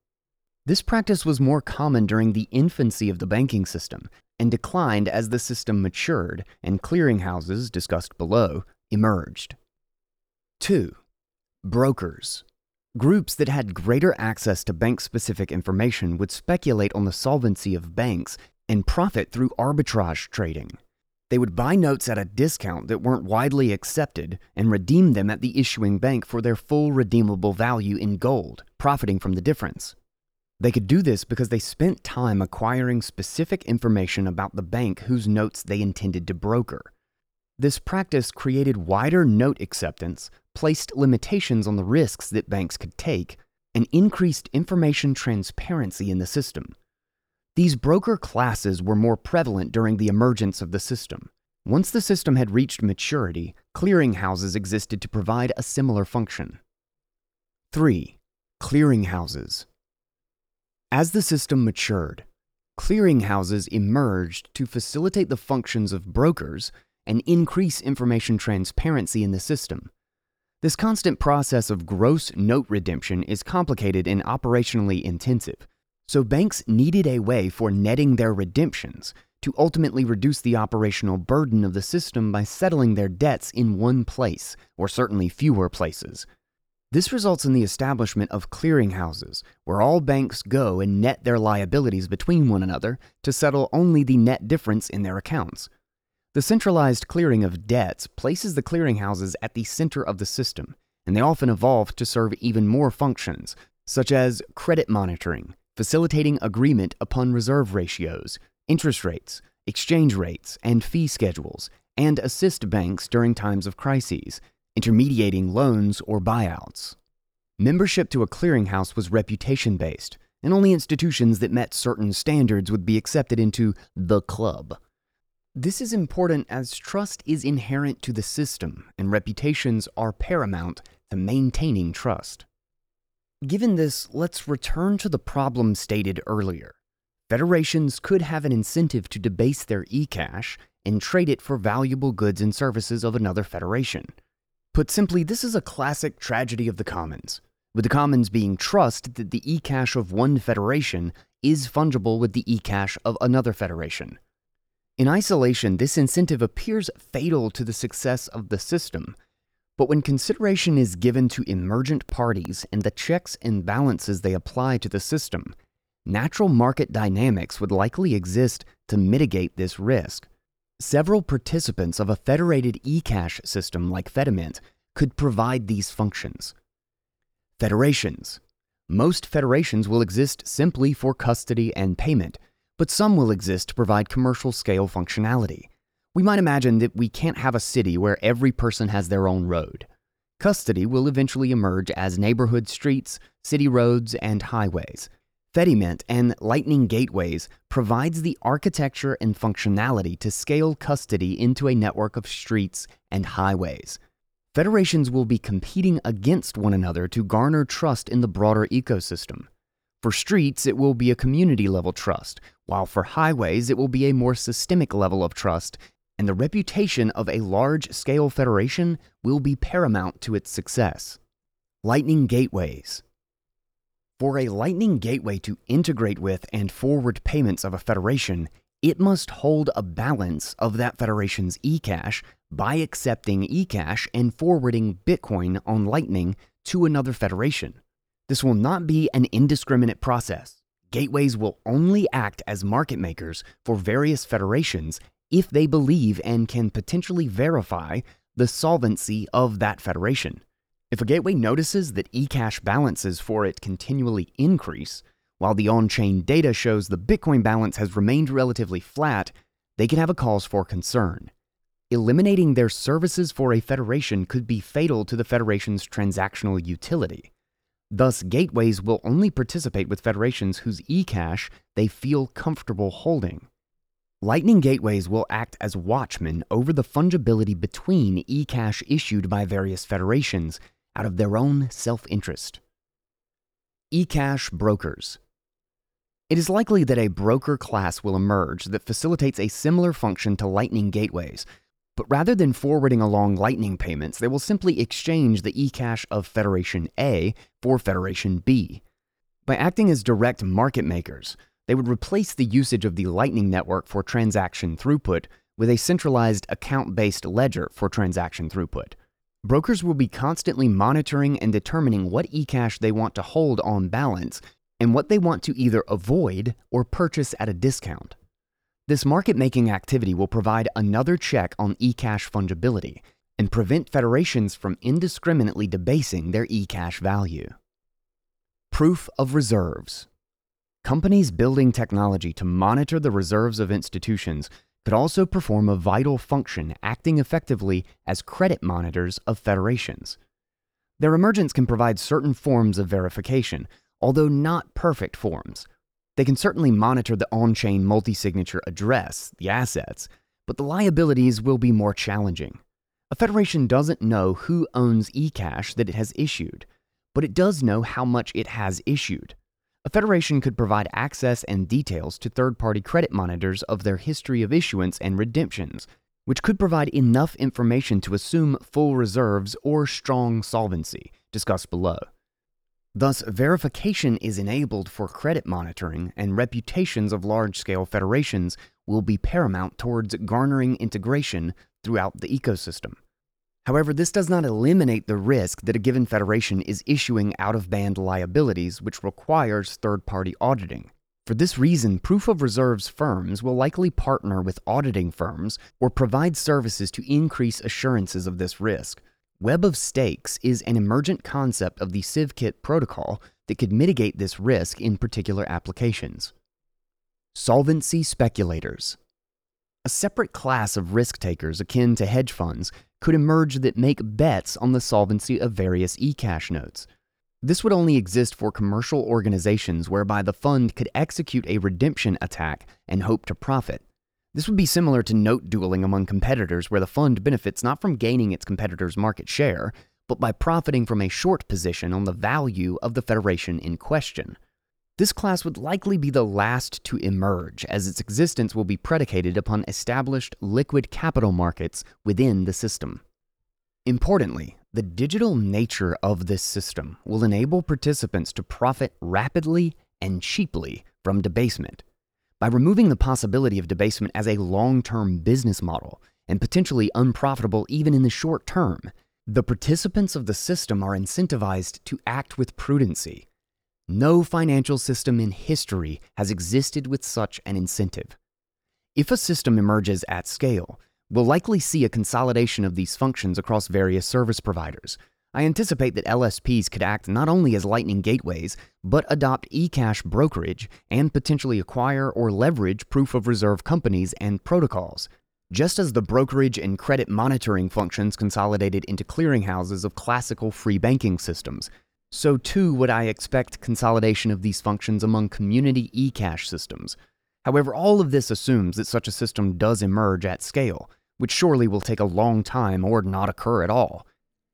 Speaker 1: This practice was more common during the infancy of the banking system and declined as the system matured and clearinghouses, discussed below, emerged. 2. Brokers. Groups that had greater access to bank specific information would speculate on the solvency of banks and profit through arbitrage trading. They would buy notes at a discount that weren't widely accepted and redeem them at the issuing bank for their full redeemable value in gold, profiting from the difference. They could do this because they spent time acquiring specific information about the bank whose notes they intended to broker. This practice created wider note acceptance, placed limitations on the risks that banks could take, and increased information transparency in the system. These broker classes were more prevalent during the emergence of the system. Once the system had reached maturity, clearinghouses existed to provide a similar function. 3. Clearinghouses. As the system matured, clearinghouses emerged to facilitate the functions of brokers and increase information transparency in the system. This constant process of gross note redemption is complicated and operationally intensive so banks needed a way for netting their redemptions to ultimately reduce the operational burden of the system by settling their debts in one place, or certainly fewer places. This results in the establishment of clearinghouses, where all banks go and net their liabilities between one another to settle only the net difference in their accounts. The centralized clearing of debts places the clearinghouses at the center of the system, and they often evolve to serve even more functions, such as credit monitoring, facilitating agreement upon reserve ratios, interest rates, exchange rates, and fee schedules, and assist banks during times of crises, intermediating loans or buyouts. Membership to a clearinghouse was reputation based, and only institutions that met certain standards would be accepted into the club. This is important as trust is inherent to the system, and reputations are paramount to maintaining trust. Given this, let's return to the problem stated earlier. Federations could have an incentive to debase their eCash and trade it for valuable goods and services of another federation. Put simply, this is a classic tragedy of the commons, with the commons being trust that the eCash of one federation is fungible with the eCash of another federation. In isolation, this incentive appears fatal to the success of the system but when consideration is given to emergent parties and the checks and balances they apply to the system, natural market dynamics would likely exist to mitigate this risk. Several participants of a federated eCash system like Fedimint could provide these functions. Federations. Most federations will exist simply for custody and payment, but some will exist to provide commercial scale functionality. We might imagine that we can't have a city where every person has their own road. Custody will eventually emerge as neighborhood streets, city roads, and highways. Fedimint and Lightning Gateways provides the architecture and functionality to scale custody into a network of streets and highways. Federations will be competing against one another to garner trust in the broader ecosystem. For streets, it will be a community level trust, while for highways, it will be a more systemic level of trust, and the reputation of a large scale federation will be paramount to its success. Lightning Gateways For a Lightning Gateway to integrate with and forward payments of a federation, it must hold a balance of that federation's eCash by accepting eCash and forwarding Bitcoin on Lightning to another federation. This will not be an indiscriminate process. Gateways will only act as market makers for various federations if they believe and can potentially verify the solvency of that federation. If a gateway notices that eCash balances for it continually increase, while the on chain data shows the Bitcoin balance has remained relatively flat, they can have a cause for concern. Eliminating their services for a federation could be fatal to the federation's transactional utility. Thus, gateways will only participate with federations whose eCash they feel comfortable holding. Lightning gateways will act as watchmen over the fungibility between eCash issued by various federations out of their own self interest. eCash brokers. It is likely that a broker class will emerge that facilitates a similar function to Lightning gateways, but rather than forwarding along Lightning payments, they will simply exchange the eCash of Federation A for Federation B. By acting as direct market makers, they would replace the usage of the Lightning network for transaction throughput with a centralized account based ledger for transaction throughput. Brokers will be constantly monitoring and determining what eCash they want to hold on balance and what they want to either avoid or purchase at a discount. This market making activity will provide another check on eCash fungibility and prevent federations from indiscriminately debasing their eCash value. Proof of reserves. Companies building technology to monitor the reserves of institutions could also perform a vital function acting effectively as credit monitors of federations. Their emergence can provide certain forms of verification, although not perfect forms. They can certainly monitor the on chain multi signature address, the assets, but the liabilities will be more challenging. A federation doesn't know who owns eCash that it has issued, but it does know how much it has issued. A federation could provide access and details to third party credit monitors of their history of issuance and redemptions, which could provide enough information to assume full reserves or strong solvency, discussed below. Thus, verification is enabled for credit monitoring, and reputations of large scale federations will be paramount towards garnering integration throughout the ecosystem. However, this does not eliminate the risk that a given federation is issuing out of band liabilities, which requires third party auditing. For this reason, proof of reserves firms will likely partner with auditing firms or provide services to increase assurances of this risk. Web of Stakes is an emergent concept of the CivKit protocol that could mitigate this risk in particular applications. Solvency speculators. A separate class of risk takers akin to hedge funds could emerge that make bets on the solvency of various eCash notes. This would only exist for commercial organizations whereby the fund could execute a redemption attack and hope to profit. This would be similar to note dueling among competitors, where the fund benefits not from gaining its competitor's market share, but by profiting from a short position on the value of the federation in question. This class would likely be the last to emerge, as its existence will be predicated upon established liquid capital markets within the system. Importantly, the digital nature of this system will enable participants to profit rapidly and cheaply from debasement by removing the possibility of debasement as a long term business model and potentially unprofitable even in the short term, the participants of the system are incentivized to act with prudency. No financial system in history has existed with such an incentive. If a system emerges at scale, we'll likely see a consolidation of these functions across various service providers, I anticipate that LSPs could act not only as Lightning gateways, but adopt eCash brokerage and potentially acquire or leverage proof of reserve companies and protocols. Just as the brokerage and credit monitoring functions consolidated into clearinghouses of classical free banking systems, so too would I expect consolidation of these functions among community eCash systems. However, all of this assumes that such a system does emerge at scale, which surely will take a long time or not occur at all.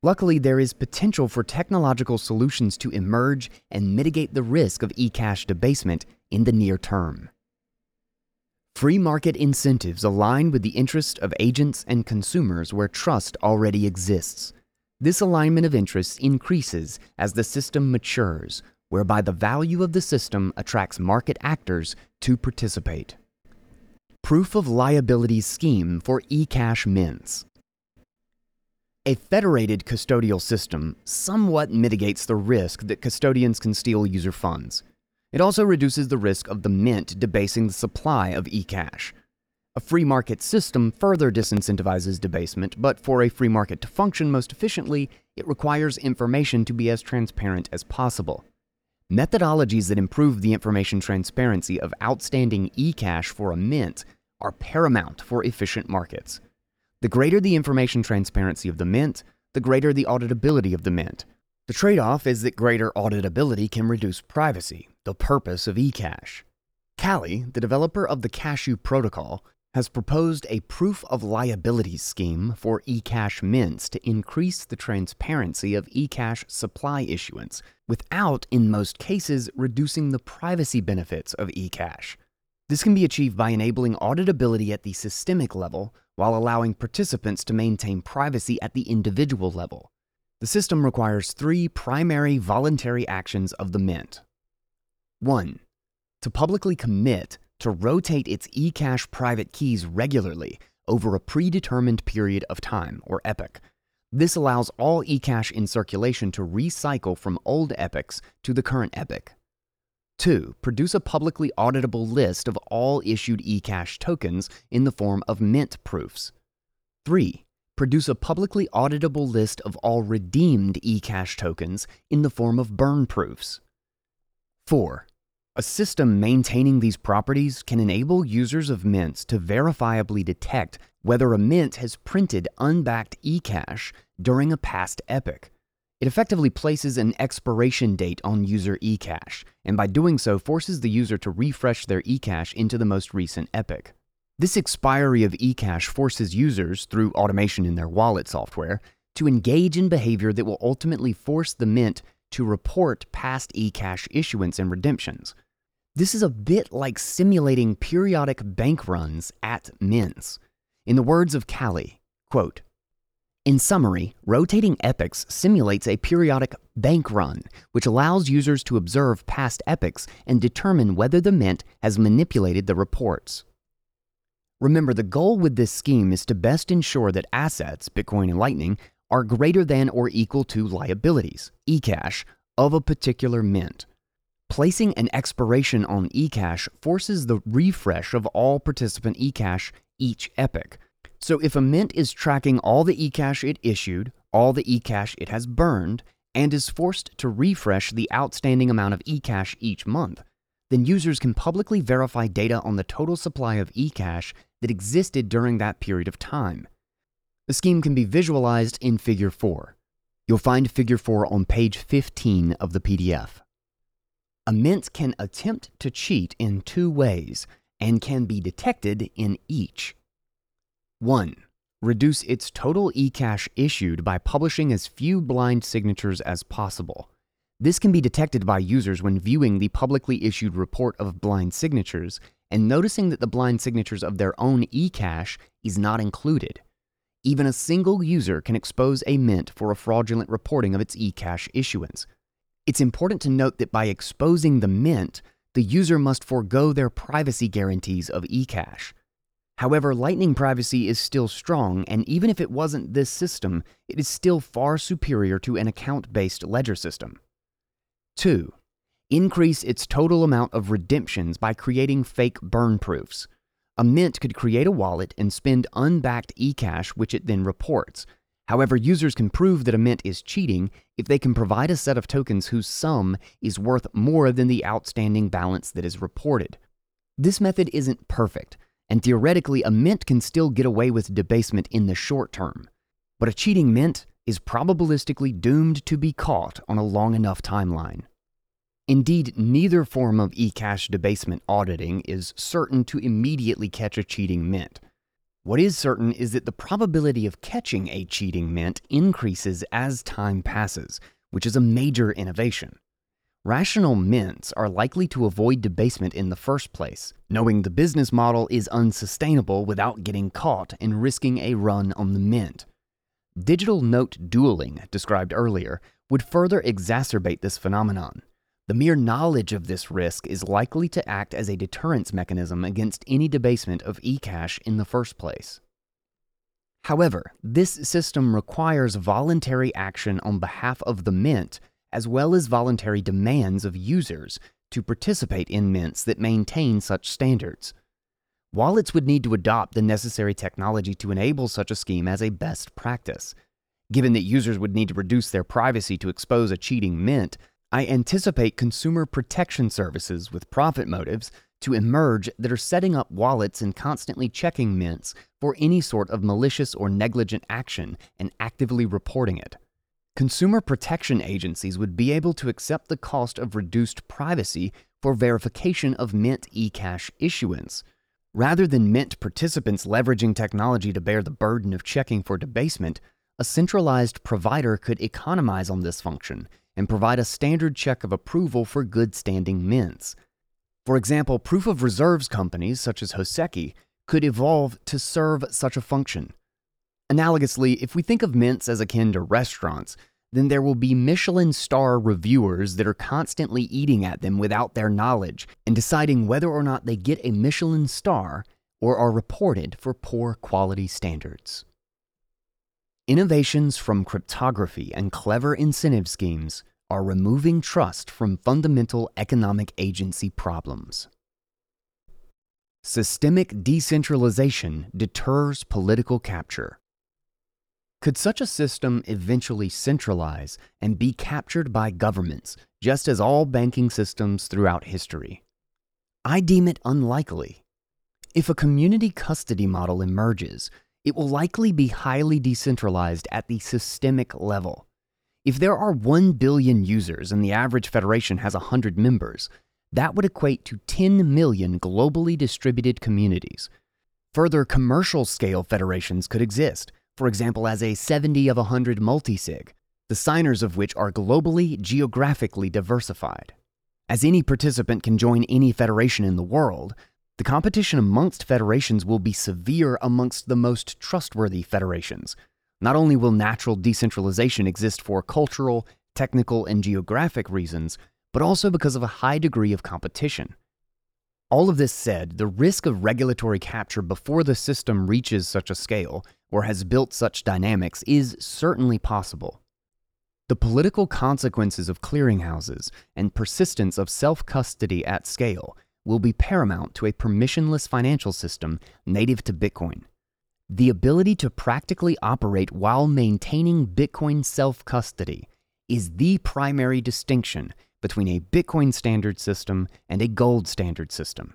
Speaker 1: Luckily, there is potential for technological solutions to emerge and mitigate the risk of eCash debasement in the near term. Free market incentives align with the interests of agents and consumers where trust already exists. This alignment of interests increases as the system matures, whereby the value of the system attracts market actors to participate. Proof of liability scheme for eCash mints. A federated custodial system somewhat mitigates the risk that custodians can steal user funds. It also reduces the risk of the mint debasing the supply of eCash. A free market system further disincentivizes debasement, but for a free market to function most efficiently, it requires information to be as transparent as possible. Methodologies that improve the information transparency of outstanding eCash for a mint are paramount for efficient markets. The greater the information transparency of the mint, the greater the auditability of the mint. The trade off is that greater auditability can reduce privacy, the purpose of eCash. Calle, the developer of the Cashu protocol, has proposed a proof of liabilities scheme for eCash mints to increase the transparency of eCash supply issuance without, in most cases, reducing the privacy benefits of eCash. This can be achieved by enabling auditability at the systemic level while allowing participants to maintain privacy at the individual level. The system requires three primary voluntary actions of the Mint 1. To publicly commit to rotate its eCash private keys regularly over a predetermined period of time, or epoch. This allows all eCash in circulation to recycle from old epochs to the current epoch. 2. Produce a publicly auditable list of all issued eCash tokens in the form of mint proofs. 3. Produce a publicly auditable list of all redeemed eCash tokens in the form of burn proofs. 4. A system maintaining these properties can enable users of mints to verifiably detect whether a mint has printed unbacked eCash during a past epoch. It effectively places an expiration date on user eCash, and by doing so forces the user to refresh their eCash into the most recent epoch. This expiry of eCash forces users, through automation in their wallet software, to engage in behavior that will ultimately force the mint to report past eCash issuance and redemptions. This is a bit like simulating periodic bank runs at mints. In the words of Calle, quote, in summary, rotating epochs simulates a periodic bank run, which allows users to observe past epochs and determine whether the mint has manipulated the reports. Remember, the goal with this scheme is to best ensure that assets, Bitcoin and Lightning, are greater than or equal to liabilities, eCash, of a particular mint. Placing an expiration on eCash forces the refresh of all participant eCash each epoch. So if a mint is tracking all the eCash it issued, all the eCash it has burned, and is forced to refresh the outstanding amount of eCash each month, then users can publicly verify data on the total supply of eCash that existed during that period of time. The scheme can be visualized in Figure 4. You'll find Figure 4 on page 15 of the PDF. A mint can attempt to cheat in two ways and can be detected in each. 1. Reduce its total eCash issued by publishing as few blind signatures as possible. This can be detected by users when viewing the publicly issued report of blind signatures and noticing that the blind signatures of their own eCash is not included. Even a single user can expose a mint for a fraudulent reporting of its eCash issuance. It's important to note that by exposing the mint, the user must forego their privacy guarantees of eCash. However, Lightning privacy is still strong, and even if it wasn't this system, it is still far superior to an account based ledger system. 2. Increase its total amount of redemptions by creating fake burn proofs. A mint could create a wallet and spend unbacked eCash, which it then reports, However, users can prove that a mint is cheating if they can provide a set of tokens whose sum is worth more than the outstanding balance that is reported. This method isn't perfect, and theoretically, a mint can still get away with debasement in the short term. But a cheating mint is probabilistically doomed to be caught on a long enough timeline. Indeed, neither form of eCash debasement auditing is certain to immediately catch a cheating mint. What is certain is that the probability of catching a cheating mint increases as time passes, which is a major innovation. Rational mints are likely to avoid debasement in the first place, knowing the business model is unsustainable without getting caught and risking a run on the mint. Digital note dueling, described earlier, would further exacerbate this phenomenon. The mere knowledge of this risk is likely to act as a deterrence mechanism against any debasement of eCash in the first place. However, this system requires voluntary action on behalf of the mint as well as voluntary demands of users to participate in mints that maintain such standards. Wallets would need to adopt the necessary technology to enable such a scheme as a best practice. Given that users would need to reduce their privacy to expose a cheating mint, I anticipate consumer protection services with profit motives to emerge that are setting up wallets and constantly checking mints for any sort of malicious or negligent action and actively reporting it. Consumer protection agencies would be able to accept the cost of reduced privacy for verification of Mint eCash issuance. Rather than Mint participants leveraging technology to bear the burden of checking for debasement, a centralized provider could economize on this function and provide a standard check of approval for good standing mints. For example, proof of reserves companies such as Hoseki could evolve to serve such a function. Analogously, if we think of mints as akin to restaurants, then there will be Michelin star reviewers that are constantly eating at them without their knowledge and deciding whether or not they get a Michelin star or are reported for poor quality standards. Innovations from cryptography and clever incentive schemes are removing trust from fundamental economic agency problems. Systemic decentralization deters political capture. Could such a system eventually centralize and be captured by governments, just as all banking systems throughout history? I deem it unlikely. If a community custody model emerges, it will likely be highly decentralized at the systemic level. If there are 1 billion users and the average federation has 100 members, that would equate to 10 million globally distributed communities. Further commercial scale federations could exist, for example, as a 70 of 100 multisig, the signers of which are globally geographically diversified. As any participant can join any federation in the world, the competition amongst federations will be severe amongst the most trustworthy federations. Not only will natural decentralization exist for cultural, technical, and geographic reasons, but also because of a high degree of competition. All of this said, the risk of regulatory capture before the system reaches such a scale or has built such dynamics is certainly possible. The political consequences of clearinghouses and persistence of self custody at scale will be paramount to a permissionless financial system native to Bitcoin. The ability to practically operate while maintaining Bitcoin self custody is the primary distinction between a Bitcoin standard system and a gold standard system.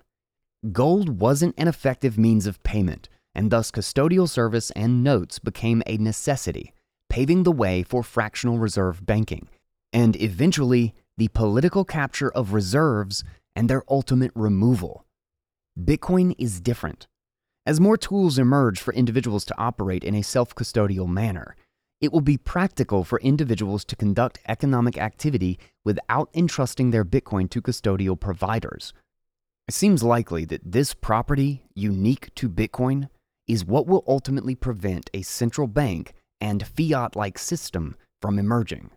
Speaker 1: Gold wasn't an effective means of payment and thus custodial service and notes became a necessity, paving the way for fractional reserve banking, and eventually the political capture of reserves and their ultimate removal. Bitcoin is different. As more tools emerge for individuals to operate in a self custodial manner, it will be practical for individuals to conduct economic activity without entrusting their Bitcoin to custodial providers. It seems likely that this property, unique to Bitcoin, is what will ultimately prevent a central bank and fiat like system from emerging.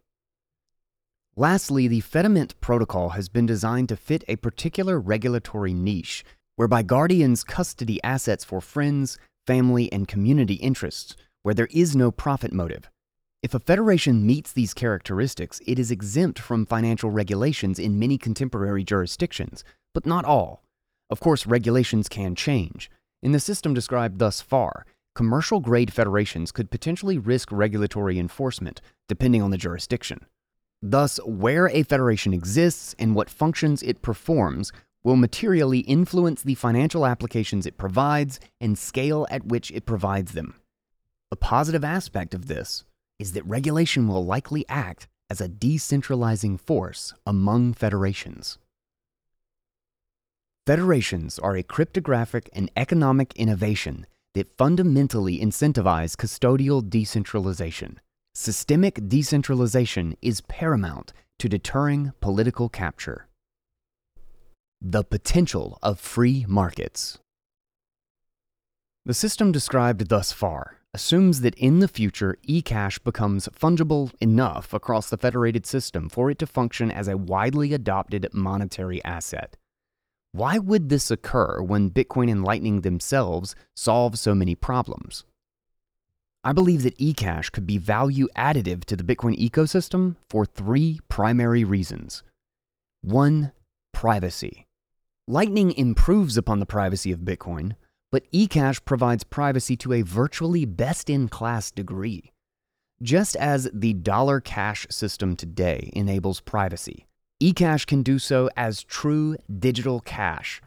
Speaker 1: Lastly, the Fedimint protocol has been designed to fit a particular regulatory niche whereby guardians custody assets for friends, family, and community interests where there is no profit motive. If a federation meets these characteristics, it is exempt from financial regulations in many contemporary jurisdictions, but not all. Of course, regulations can change, in the system described thus far, commercial grade federations could potentially risk regulatory enforcement, depending on the jurisdiction. Thus, where a federation exists and what functions it performs will materially influence the financial applications it provides and scale at which it provides them. A positive aspect of this is that regulation will likely act as a decentralizing force among federations. Federations are a cryptographic and economic innovation that fundamentally incentivize custodial decentralization. Systemic decentralization is paramount to deterring political capture. The potential of free markets. The system described thus far assumes that in the future, eCash becomes fungible enough across the federated system for it to function as a widely adopted monetary asset. Why would this occur when Bitcoin and Lightning themselves solve so many problems? I believe that eCash could be value additive to the Bitcoin ecosystem for three primary reasons. One, privacy. Lightning improves upon the privacy of Bitcoin, but eCash provides privacy to a virtually best in class degree. Just as the dollar cash system today enables privacy, eCash can do so as true digital cash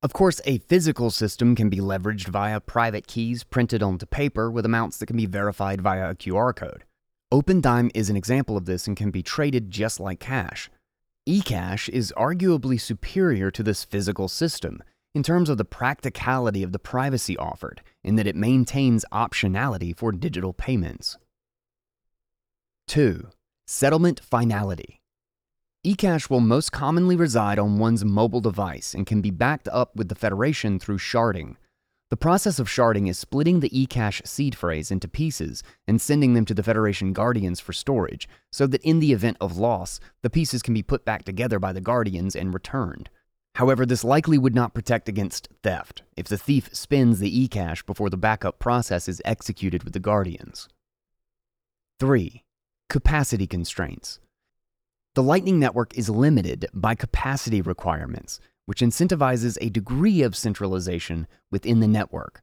Speaker 1: of course, a physical system can be leveraged via private keys printed onto paper with amounts that can be verified via a QR code. OpenDime is an example of this and can be traded just like cash. eCash is arguably superior to this physical system in terms of the practicality of the privacy offered, in that it maintains optionality for digital payments. 2. Settlement finality eCash will most commonly reside on one's mobile device and can be backed up with the Federation through sharding. The process of sharding is splitting the eCash seed phrase into pieces and sending them to the Federation Guardians for storage, so that in the event of loss, the pieces can be put back together by the Guardians and returned. However, this likely would not protect against theft if the thief spends the eCash before the backup process is executed with the Guardians. 3. Capacity constraints. The Lightning Network is limited by capacity requirements, which incentivizes a degree of centralization within the network.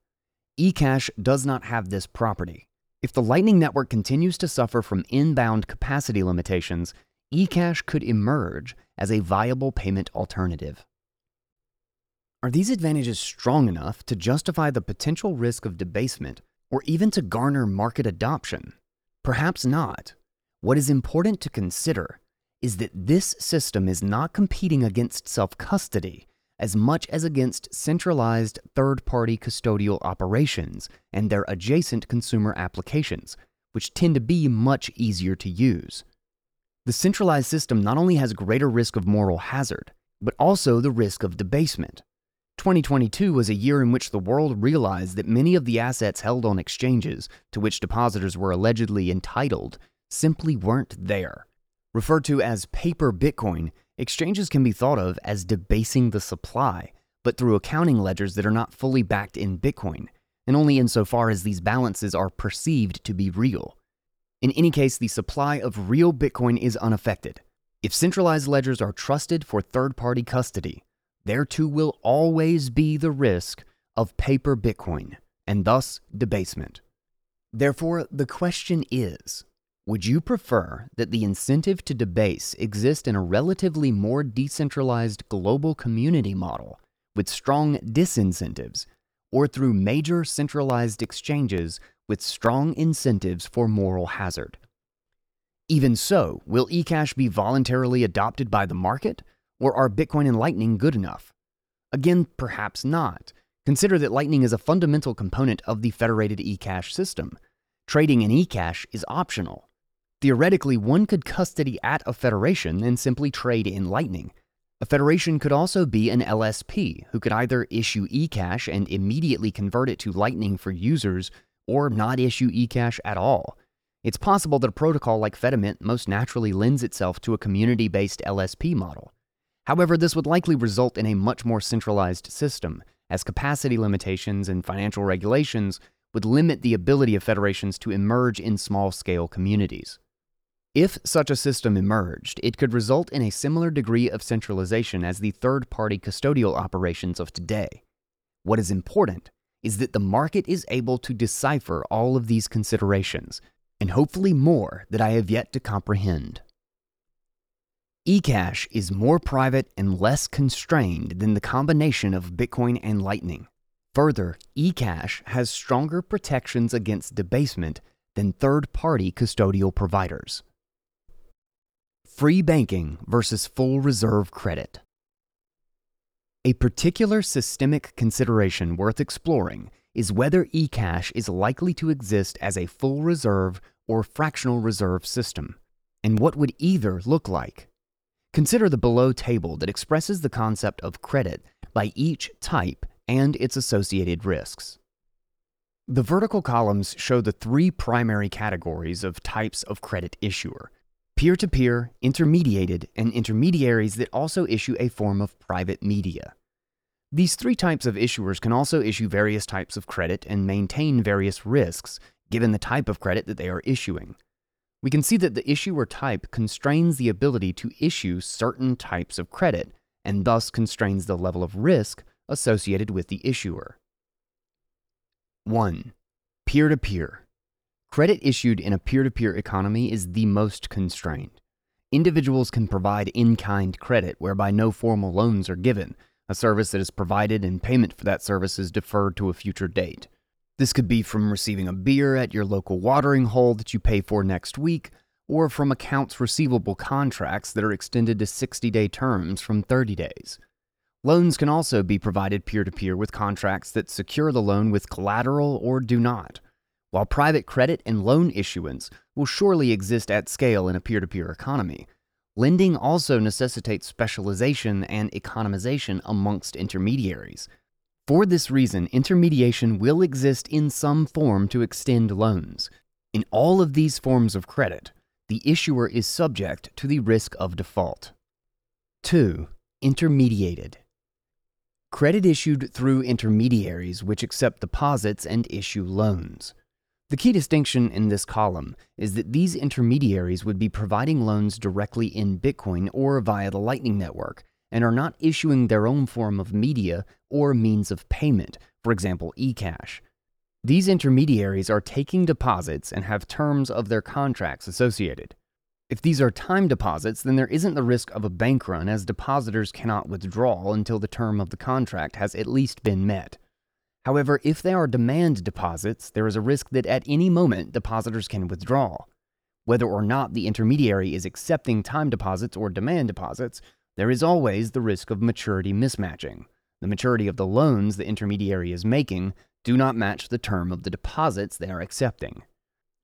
Speaker 1: eCash does not have this property. If the Lightning Network continues to suffer from inbound capacity limitations, eCash could emerge as a viable payment alternative. Are these advantages strong enough to justify the potential risk of debasement or even to garner market adoption? Perhaps not. What is important to consider is that this system is not competing against self custody as much as against centralized third party custodial operations and their adjacent consumer applications, which tend to be much easier to use. The centralized system not only has greater risk of moral hazard, but also the risk of debasement. 2022 was a year in which the world realized that many of the assets held on exchanges to which depositors were allegedly entitled simply weren't there Referred to as paper Bitcoin, exchanges can be thought of as debasing the supply, but through accounting ledgers that are not fully backed in Bitcoin, and only insofar as these balances are perceived to be real. In any case, the supply of real Bitcoin is unaffected. If centralized ledgers are trusted for third party custody, there too will always be the risk of paper Bitcoin, and thus debasement. Therefore, the question is would you prefer that the incentive to debase exist in a relatively more decentralized global community model with strong disincentives, or through major centralized exchanges with strong incentives for moral hazard? Even so, will eCash be voluntarily adopted by the market, or are Bitcoin and Lightning good enough? Again, perhaps not. Consider that Lightning is a fundamental component of the federated eCash system. Trading in eCash is optional. Theoretically, one could custody at a federation and simply trade in Lightning. A federation could also be an LSP who could either issue eCash and immediately convert it to Lightning for users or not issue eCash at all. It's possible that a protocol like Fedimint most naturally lends itself to a community based LSP model. However, this would likely result in a much more centralized system, as capacity limitations and financial regulations would limit the ability of federations to emerge in small scale communities. If such a system emerged, it could result in a similar degree of centralization as the third party custodial operations of today. What is important is that the market is able to decipher all of these considerations, and hopefully more that I have yet to comprehend. eCash is more private and less constrained than the combination of Bitcoin and Lightning. Further, eCash has stronger protections against debasement than third party custodial providers. Free banking versus full reserve credit. A particular systemic consideration worth exploring is whether eCash is likely to exist as a full reserve or fractional reserve system, and what would either look like. Consider the below table that expresses the concept of credit by each type and its associated risks. The vertical columns show the three primary categories of types of credit issuer peer to peer, intermediated, and intermediaries that also issue a form of private media. These three types of issuers can also issue various types of credit and maintain various risks given the type of credit that they are issuing. We can see that the issuer type constrains the ability to issue certain types of credit and thus constrains the level of risk associated with the issuer. 1. Peer to peer. Credit issued in a peer to peer economy is the most constrained. Individuals can provide in kind credit whereby no formal loans are given, a service that is provided and payment for that service is deferred to a future date. This could be from receiving a beer at your local watering hole that you pay for next week, or from accounts receivable contracts that are extended to 60 day terms from 30 days. Loans can also be provided peer to peer with contracts that secure the loan with collateral or do not. While private credit and loan issuance will surely exist at scale in a peer to peer economy, lending also necessitates specialization and economization amongst intermediaries. For this reason, intermediation will exist in some form to extend loans. In all of these forms of credit, the issuer is subject to the risk of default. 2. Intermediated. Credit issued through intermediaries which accept deposits and issue loans. The key distinction in this column is that these intermediaries would be providing loans directly in Bitcoin or via the Lightning Network and are not issuing their own form of media or means of payment, for example, eCash. These intermediaries are taking deposits and have terms of their contracts associated. If these are time deposits, then there isn't the risk of a bank run as depositors cannot withdraw until the term of the contract has at least been met. However, if they are demand deposits, there is a risk that at any moment depositors can withdraw. Whether or not the intermediary is accepting time deposits or demand deposits, there is always the risk of maturity mismatching. The maturity of the loans the intermediary is making do not match the term of the deposits they are accepting.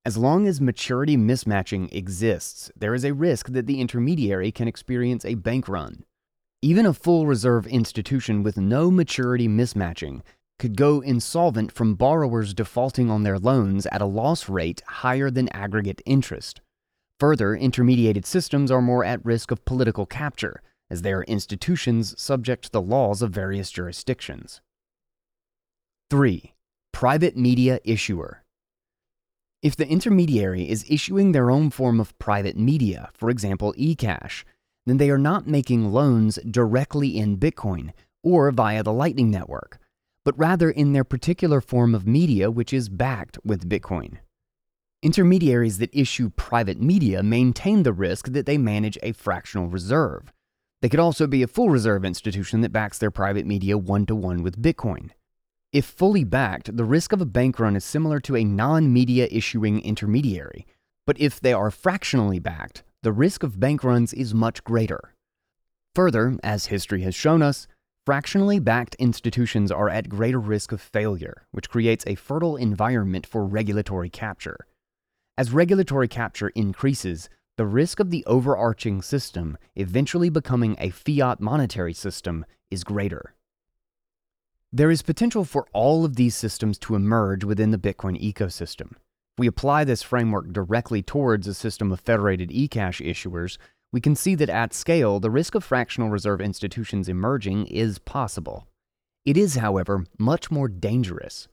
Speaker 1: As long as maturity mismatching exists, there is a risk that the intermediary can experience a bank run. Even a full reserve institution with no maturity mismatching could go insolvent from borrowers defaulting on their loans at a loss rate higher than aggregate interest. Further, intermediated systems are more at risk of political capture, as they are institutions subject to the laws of various jurisdictions. 3. Private Media Issuer if the intermediary is issuing their own form of private media, for example, eCash, then they are not making loans directly in Bitcoin or via the Lightning Network, but rather in their particular form of media which is backed with Bitcoin. Intermediaries that issue private media maintain the risk that they manage a fractional reserve. They could also be a full reserve institution that backs their private media one to one with Bitcoin. If fully backed, the risk of a bank run is similar to a non media issuing intermediary. But if they are fractionally backed, the risk of bank runs is much greater. Further, as history has shown us, fractionally backed institutions are at greater risk of failure, which creates a fertile environment for regulatory capture. As regulatory capture increases, the risk of the overarching system eventually becoming a fiat monetary system is greater. There is potential for all of these systems to emerge within the Bitcoin ecosystem. If we apply this framework directly towards a system of federated eCash issuers, we can see that at scale, the risk of fractional reserve institutions emerging is possible. It is, however, much more dangerous.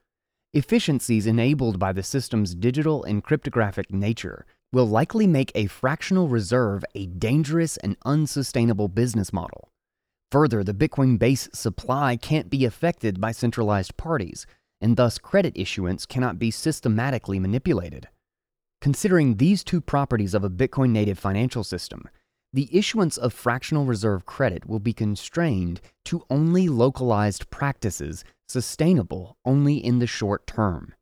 Speaker 1: Efficiencies enabled by the system's digital and cryptographic nature will likely make a fractional reserve a dangerous and unsustainable business model. Further, the Bitcoin base supply can't be affected by centralized parties, and thus credit issuance cannot be systematically manipulated. Considering these two properties of a Bitcoin native financial system, the issuance of fractional reserve credit will be constrained to only localized practices sustainable only in the short term.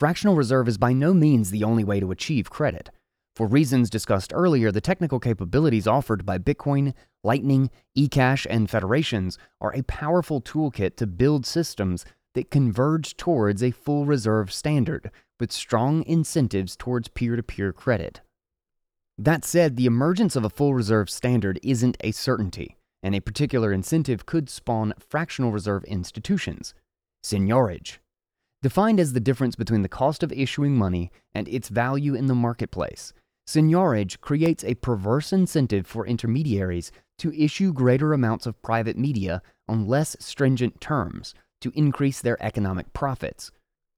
Speaker 1: Fractional reserve is by no means the only way to achieve credit. For reasons discussed earlier, the technical capabilities offered by Bitcoin, Lightning, eCash, and federations are a powerful toolkit to build systems that converge towards a full reserve standard with strong incentives towards peer to peer credit. That said, the emergence of a full reserve standard isn't a certainty, and a particular incentive could spawn fractional reserve institutions. Seigniorage, defined as the difference between the cost of issuing money and its value in the marketplace. Seigniorage creates a perverse incentive for intermediaries to issue greater amounts of private media on less stringent terms to increase their economic profits.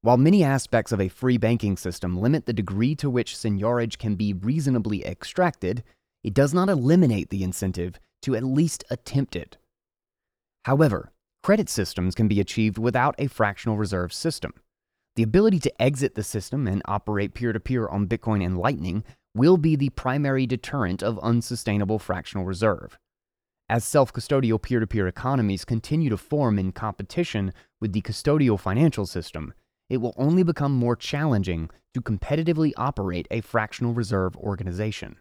Speaker 1: While many aspects of a free banking system limit the degree to which seigniorage can be reasonably extracted, it does not eliminate the incentive to at least attempt it. However, credit systems can be achieved without a fractional reserve system. The ability to exit the system and operate peer to peer on Bitcoin and Lightning will be the primary deterrent of unsustainable fractional reserve. As self custodial peer to peer economies continue to form in competition with the custodial financial system, it will only become more challenging to competitively operate a fractional reserve organization.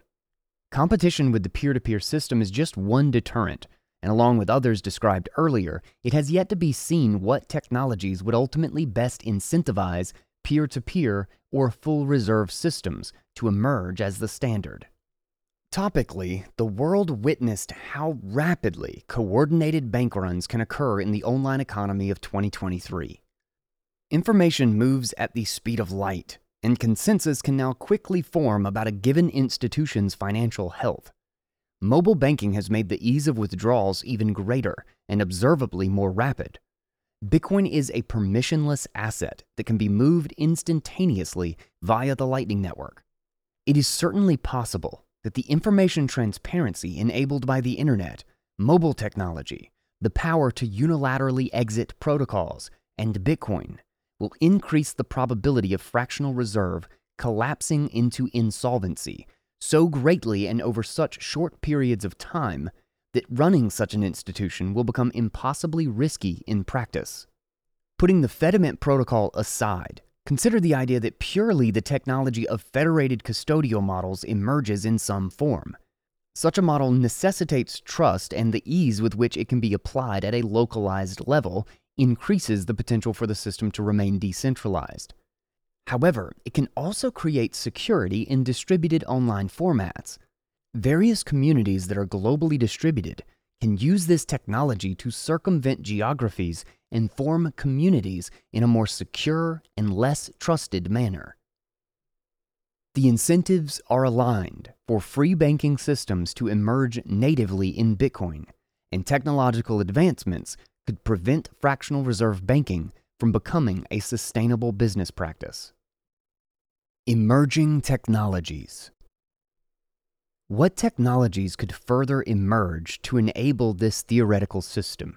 Speaker 1: Competition with the peer to peer system is just one deterrent, and along with others described earlier, it has yet to be seen what technologies would ultimately best incentivize peer to peer or full reserve systems to emerge as the standard. Topically, the world witnessed how rapidly coordinated bank runs can occur in the online economy of 2023. Information moves at the speed of light, and consensus can now quickly form about a given institution's financial health. Mobile banking has made the ease of withdrawals even greater and observably more rapid. Bitcoin is a permissionless asset that can be moved instantaneously via the Lightning Network. It is certainly possible that the information transparency enabled by the internet, mobile technology, the power to unilaterally exit protocols, and Bitcoin will increase the probability of fractional reserve collapsing into insolvency so greatly and over such short periods of time that running such an institution will become impossibly risky in practice. Putting the Fedimint protocol aside, consider the idea that purely the technology of federated custodial models emerges in some form. Such a model necessitates trust and the ease with which it can be applied at a localized level increases the potential for the system to remain decentralized. However, it can also create security in distributed online formats. Various communities that are globally distributed can use this technology to circumvent geographies and form communities in a more secure and less trusted manner. The incentives are aligned for free banking systems to emerge natively in Bitcoin, and technological advancements could prevent fractional reserve banking from becoming a sustainable business practice. Emerging technologies. What technologies could further emerge to enable this theoretical system?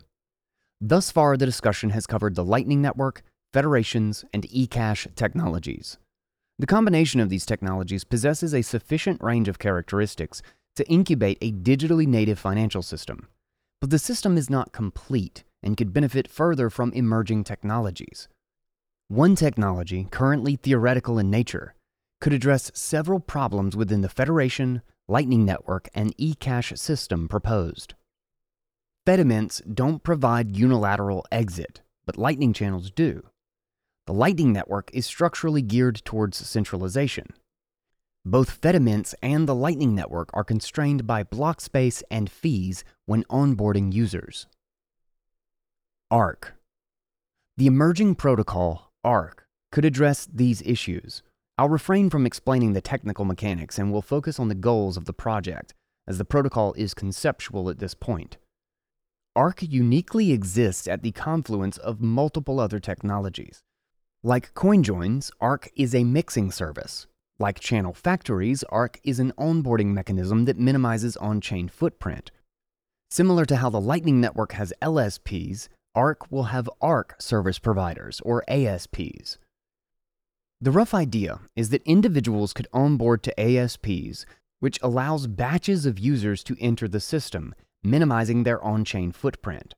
Speaker 1: Thus far, the discussion has covered the Lightning Network, federations, and eCash technologies. The combination of these technologies possesses a sufficient range of characteristics to incubate a digitally native financial system. But the system is not complete and could benefit further from emerging technologies. One technology, currently theoretical in nature, could address several problems within the Federation, Lightning Network, and eCash system proposed. Fedimints don't provide unilateral exit, but Lightning channels do. The Lightning Network is structurally geared towards centralization. Both Fedimints and the Lightning Network are constrained by block space and fees when onboarding users. ARK. The emerging protocol, Ark, could address these issues. I'll refrain from explaining the technical mechanics and will focus on the goals of the project, as the protocol is conceptual at this point. Ark uniquely exists at the confluence of multiple other technologies. Like CoinJoins, Ark is a mixing service. Like channel factories, Ark is an onboarding mechanism that minimizes on chain footprint. Similar to how the Lightning Network has LSPs, ARK will have Ark service providers, or ASPs. The rough idea is that individuals could onboard to ASPs, which allows batches of users to enter the system, minimizing their on chain footprint.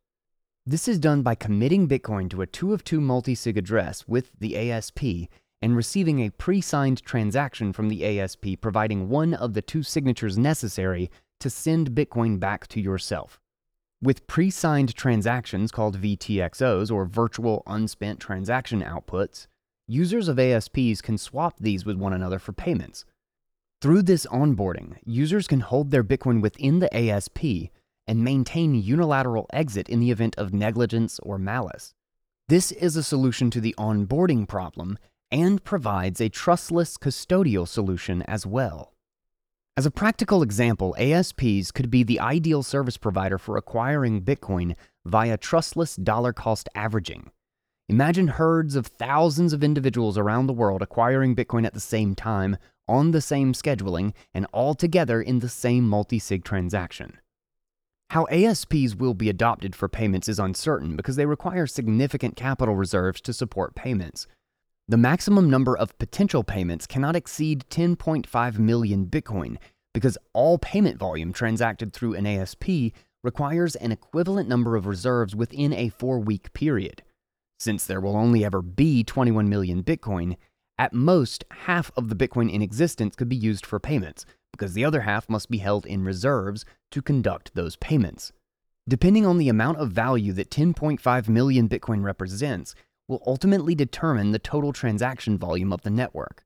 Speaker 1: This is done by committing Bitcoin to a 2 of 2 multi sig address with the ASP and receiving a pre signed transaction from the ASP providing one of the two signatures necessary to send Bitcoin back to yourself. With pre signed transactions called VTXOs or virtual unspent transaction outputs, users of ASPs can swap these with one another for payments. Through this onboarding, users can hold their Bitcoin within the ASP and maintain unilateral exit in the event of negligence or malice. This is a solution to the onboarding problem and provides a trustless custodial solution as well. As a practical example, ASPs could be the ideal service provider for acquiring Bitcoin via trustless dollar cost averaging. Imagine herds of thousands of individuals around the world acquiring Bitcoin at the same time, on the same scheduling, and all together in the same multi sig transaction. How ASPs will be adopted for payments is uncertain because they require significant capital reserves to support payments. The maximum number of potential payments cannot exceed 10.5 million Bitcoin because all payment volume transacted through an ASP requires an equivalent number of reserves within a four week period. Since there will only ever be 21 million Bitcoin, at most half of the Bitcoin in existence could be used for payments, because the other half must be held in reserves to conduct those payments. Depending on the amount of value that 10.5 million Bitcoin represents, will ultimately determine the total transaction volume of the network.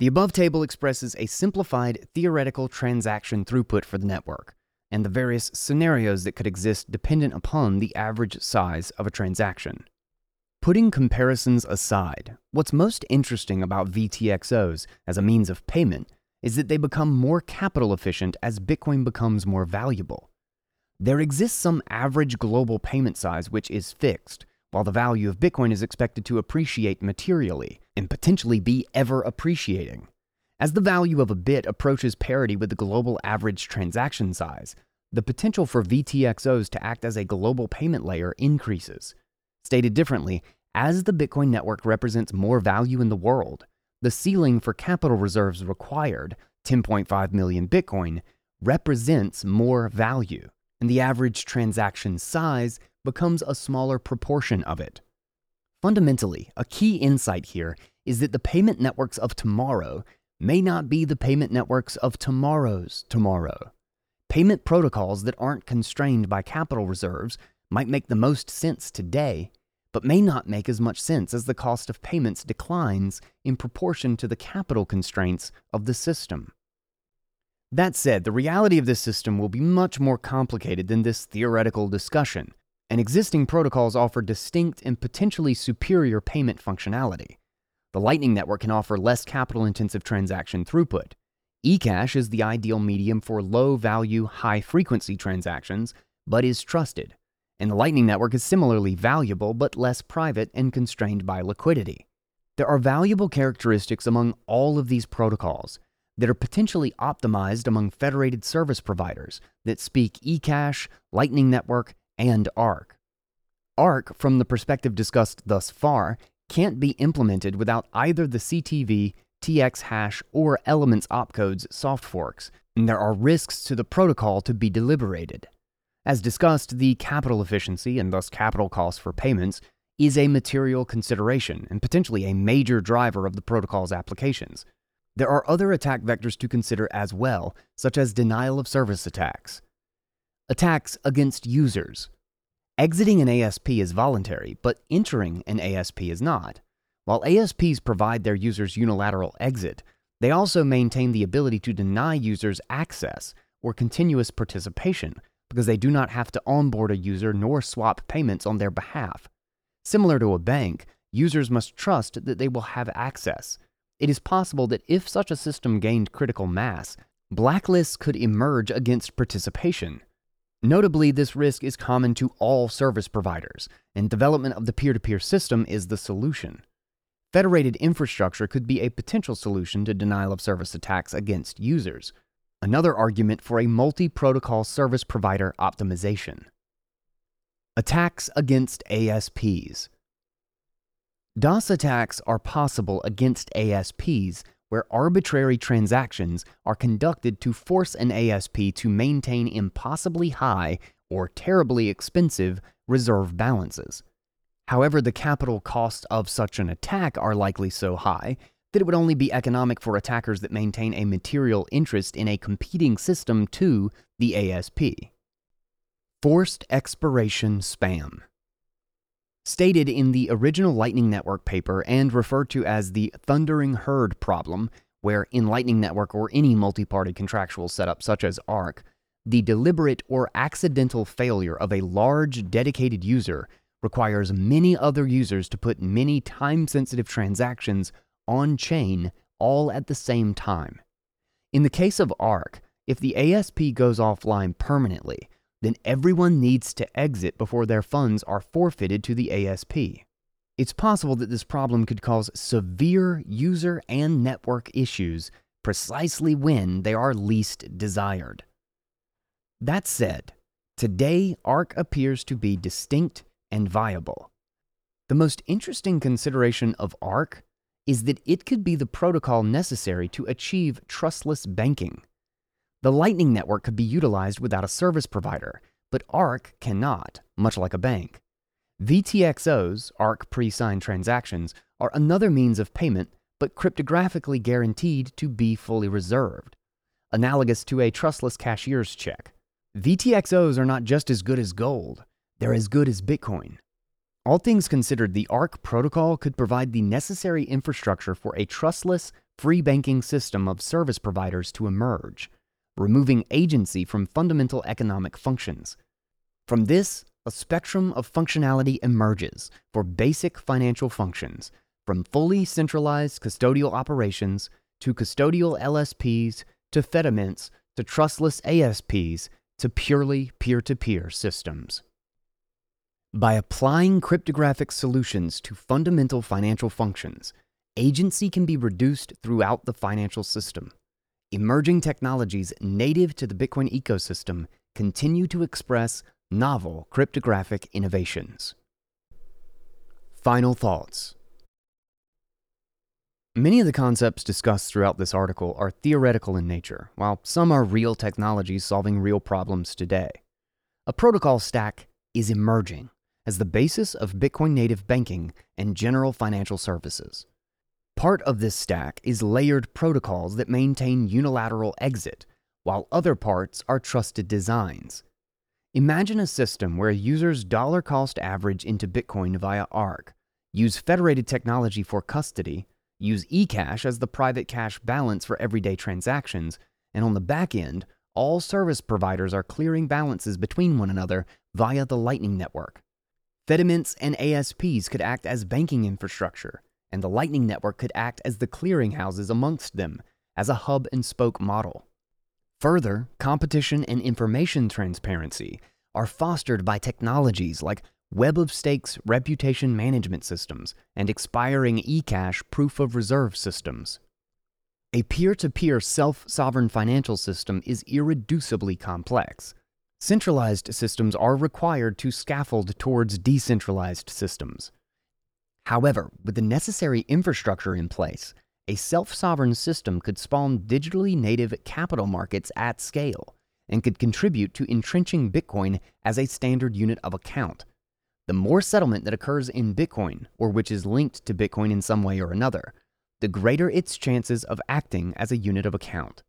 Speaker 1: The above table expresses a simplified theoretical transaction throughput for the network, and the various scenarios that could exist dependent upon the average size of a transaction. Putting comparisons aside, what's most interesting about VTXOs as a means of payment is that they become more capital efficient as Bitcoin becomes more valuable. There exists some average global payment size which is fixed, while the value of Bitcoin is expected to appreciate materially and potentially be ever appreciating. As the value of a bit approaches parity with the global average transaction size, the potential for VTXOs to act as a global payment layer increases. Stated differently, as the Bitcoin network represents more value in the world, the ceiling for capital reserves required, 10.5 million Bitcoin, represents more value, and the average transaction size becomes a smaller proportion of it. Fundamentally, a key insight here is that the payment networks of tomorrow may not be the payment networks of tomorrow's tomorrow. Payment protocols that aren't constrained by capital reserves might make the most sense today, but may not make as much sense as the cost of payments declines in proportion to the capital constraints of the system. That said, the reality of this system will be much more complicated than this theoretical discussion, and existing protocols offer distinct and potentially superior payment functionality. The Lightning Network can offer less capital intensive transaction throughput. eCash is the ideal medium for low value, high frequency transactions, but is trusted. And the Lightning Network is similarly valuable but less private and constrained by liquidity. There are valuable characteristics among all of these protocols that are potentially optimized among federated service providers that speak eCash, Lightning Network, and Ark. Ark, from the perspective discussed thus far, can't be implemented without either the CTV, TX hash, or Elements opcodes soft forks, and there are risks to the protocol to be deliberated. As discussed, the capital efficiency and thus capital costs for payments is a material consideration and potentially a major driver of the protocol's applications. There are other attack vectors to consider as well, such as denial of service attacks. Attacks against users. Exiting an ASP is voluntary, but entering an ASP is not. While ASPs provide their users unilateral exit, they also maintain the ability to deny users access or continuous participation because they do not have to onboard a user nor swap payments on their behalf. Similar to a bank, users must trust that they will have access. It is possible that if such a system gained critical mass, blacklists could emerge against participation. Notably, this risk is common to all service providers, and development of the peer to peer system is the solution. Federated infrastructure could be a potential solution to denial of service attacks against users, another argument for a multi protocol service provider optimization. Attacks against ASPs. DOS attacks are possible against ASPs where arbitrary transactions are conducted to force an ASP to maintain impossibly high or terribly expensive reserve balances. However, the capital costs of such an attack are likely so high that it would only be economic for attackers that maintain a material interest in a competing system to the ASP. Forced expiration spam. Stated in the original Lightning Network paper and referred to as the thundering herd problem, where in Lightning Network or any multi party contractual setup such as Ark, the deliberate or accidental failure of a large dedicated user requires many other users to put many time sensitive transactions on chain all at the same time. In the case of Ark, if the ASP goes offline permanently, then everyone needs to exit before their funds are forfeited to the ASP. It's possible that this problem could cause severe user and network issues precisely when they are least desired. That said, today Ark appears to be distinct and viable. The most interesting consideration of Ark is that it could be the protocol necessary to achieve trustless banking. The Lightning Network could be utilized without a service provider, but Ark cannot, much like a bank. VTXOs, Ark pre signed transactions, are another means of payment, but cryptographically guaranteed to be fully reserved, analogous to a trustless cashier's check. VTXOs are not just as good as gold, they're as good as Bitcoin. All things considered, the Ark protocol could provide the necessary infrastructure for a trustless, free banking system of service providers to emerge removing agency from fundamental economic functions. From this, a spectrum of functionality emerges for basic financial functions, from fully centralized custodial operations to custodial LSPs to Fedimints to trustless ASPs to purely peer to peer systems. By applying cryptographic solutions to fundamental financial functions, agency can be reduced throughout the financial system. Emerging technologies native to the Bitcoin ecosystem continue to express novel cryptographic innovations. Final thoughts. Many of the concepts discussed throughout this article are theoretical in nature, while some are real technologies solving real problems today. A protocol stack is emerging as the basis of Bitcoin native banking and general financial services. Part of this stack is layered protocols that maintain unilateral exit, while other parts are trusted designs. Imagine a system where users dollar cost average into Bitcoin via Ark, use federated technology for custody, use eCash as the private cash balance for everyday transactions, and on the back end, all service providers are clearing balances between one another via the Lightning Network. Fedimints and ASPs could act as banking infrastructure, and the Lightning Network could act as the clearinghouses amongst them, as a hub and spoke model. Further, competition and information transparency are fostered by technologies like Web of Stakes reputation management systems and expiring eCash proof of reserve systems. A peer to peer self sovereign financial system is irreducibly complex. Centralized systems are required to scaffold towards decentralized systems. However, with the necessary infrastructure in place, a self sovereign system could spawn digitally native capital markets at scale and could contribute to entrenching Bitcoin as a standard unit of account. The more settlement that occurs in Bitcoin, or which is linked to Bitcoin in some way or another, the greater its chances of acting as a unit of account.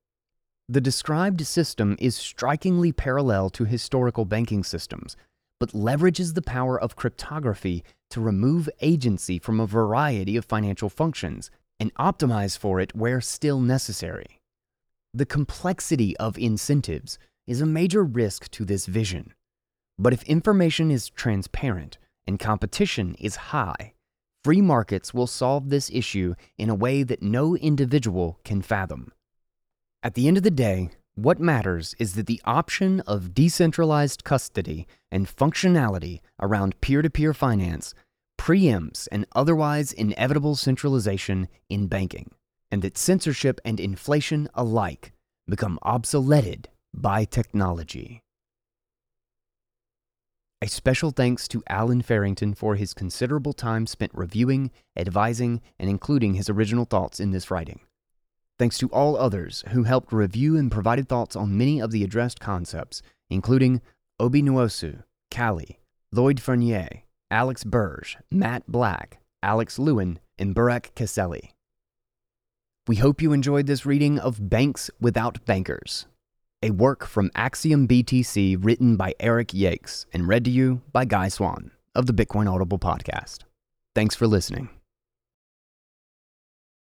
Speaker 1: The described system is strikingly parallel to historical banking systems, but leverages the power of cryptography to remove agency from a variety of financial functions and optimize for it where still necessary. The complexity of incentives is a major risk to this vision. But if information is transparent and competition is high, free markets will solve this issue in a way that no individual can fathom. At the end of the day, what matters is that the option of decentralized custody and functionality around peer to peer finance preempts an otherwise inevitable centralization in banking, and that censorship and inflation alike become obsoleted by technology. A special thanks to Allen Farrington for his considerable time spent reviewing, advising, and including his original thoughts in this writing. Thanks to all others who helped review and provided thoughts on many of the addressed concepts, including Obi Nwosu, Calle, Lloyd Fournier, Alex Burge, Matt Black, Alex Lewin, and Burak Keseli. We hope you enjoyed this reading of Banks Without Bankers. a work from Axiom BTC written by Eric Yakes and read to you by Guy Swan of the Bitcoin Audible podcast. Thanks for listening.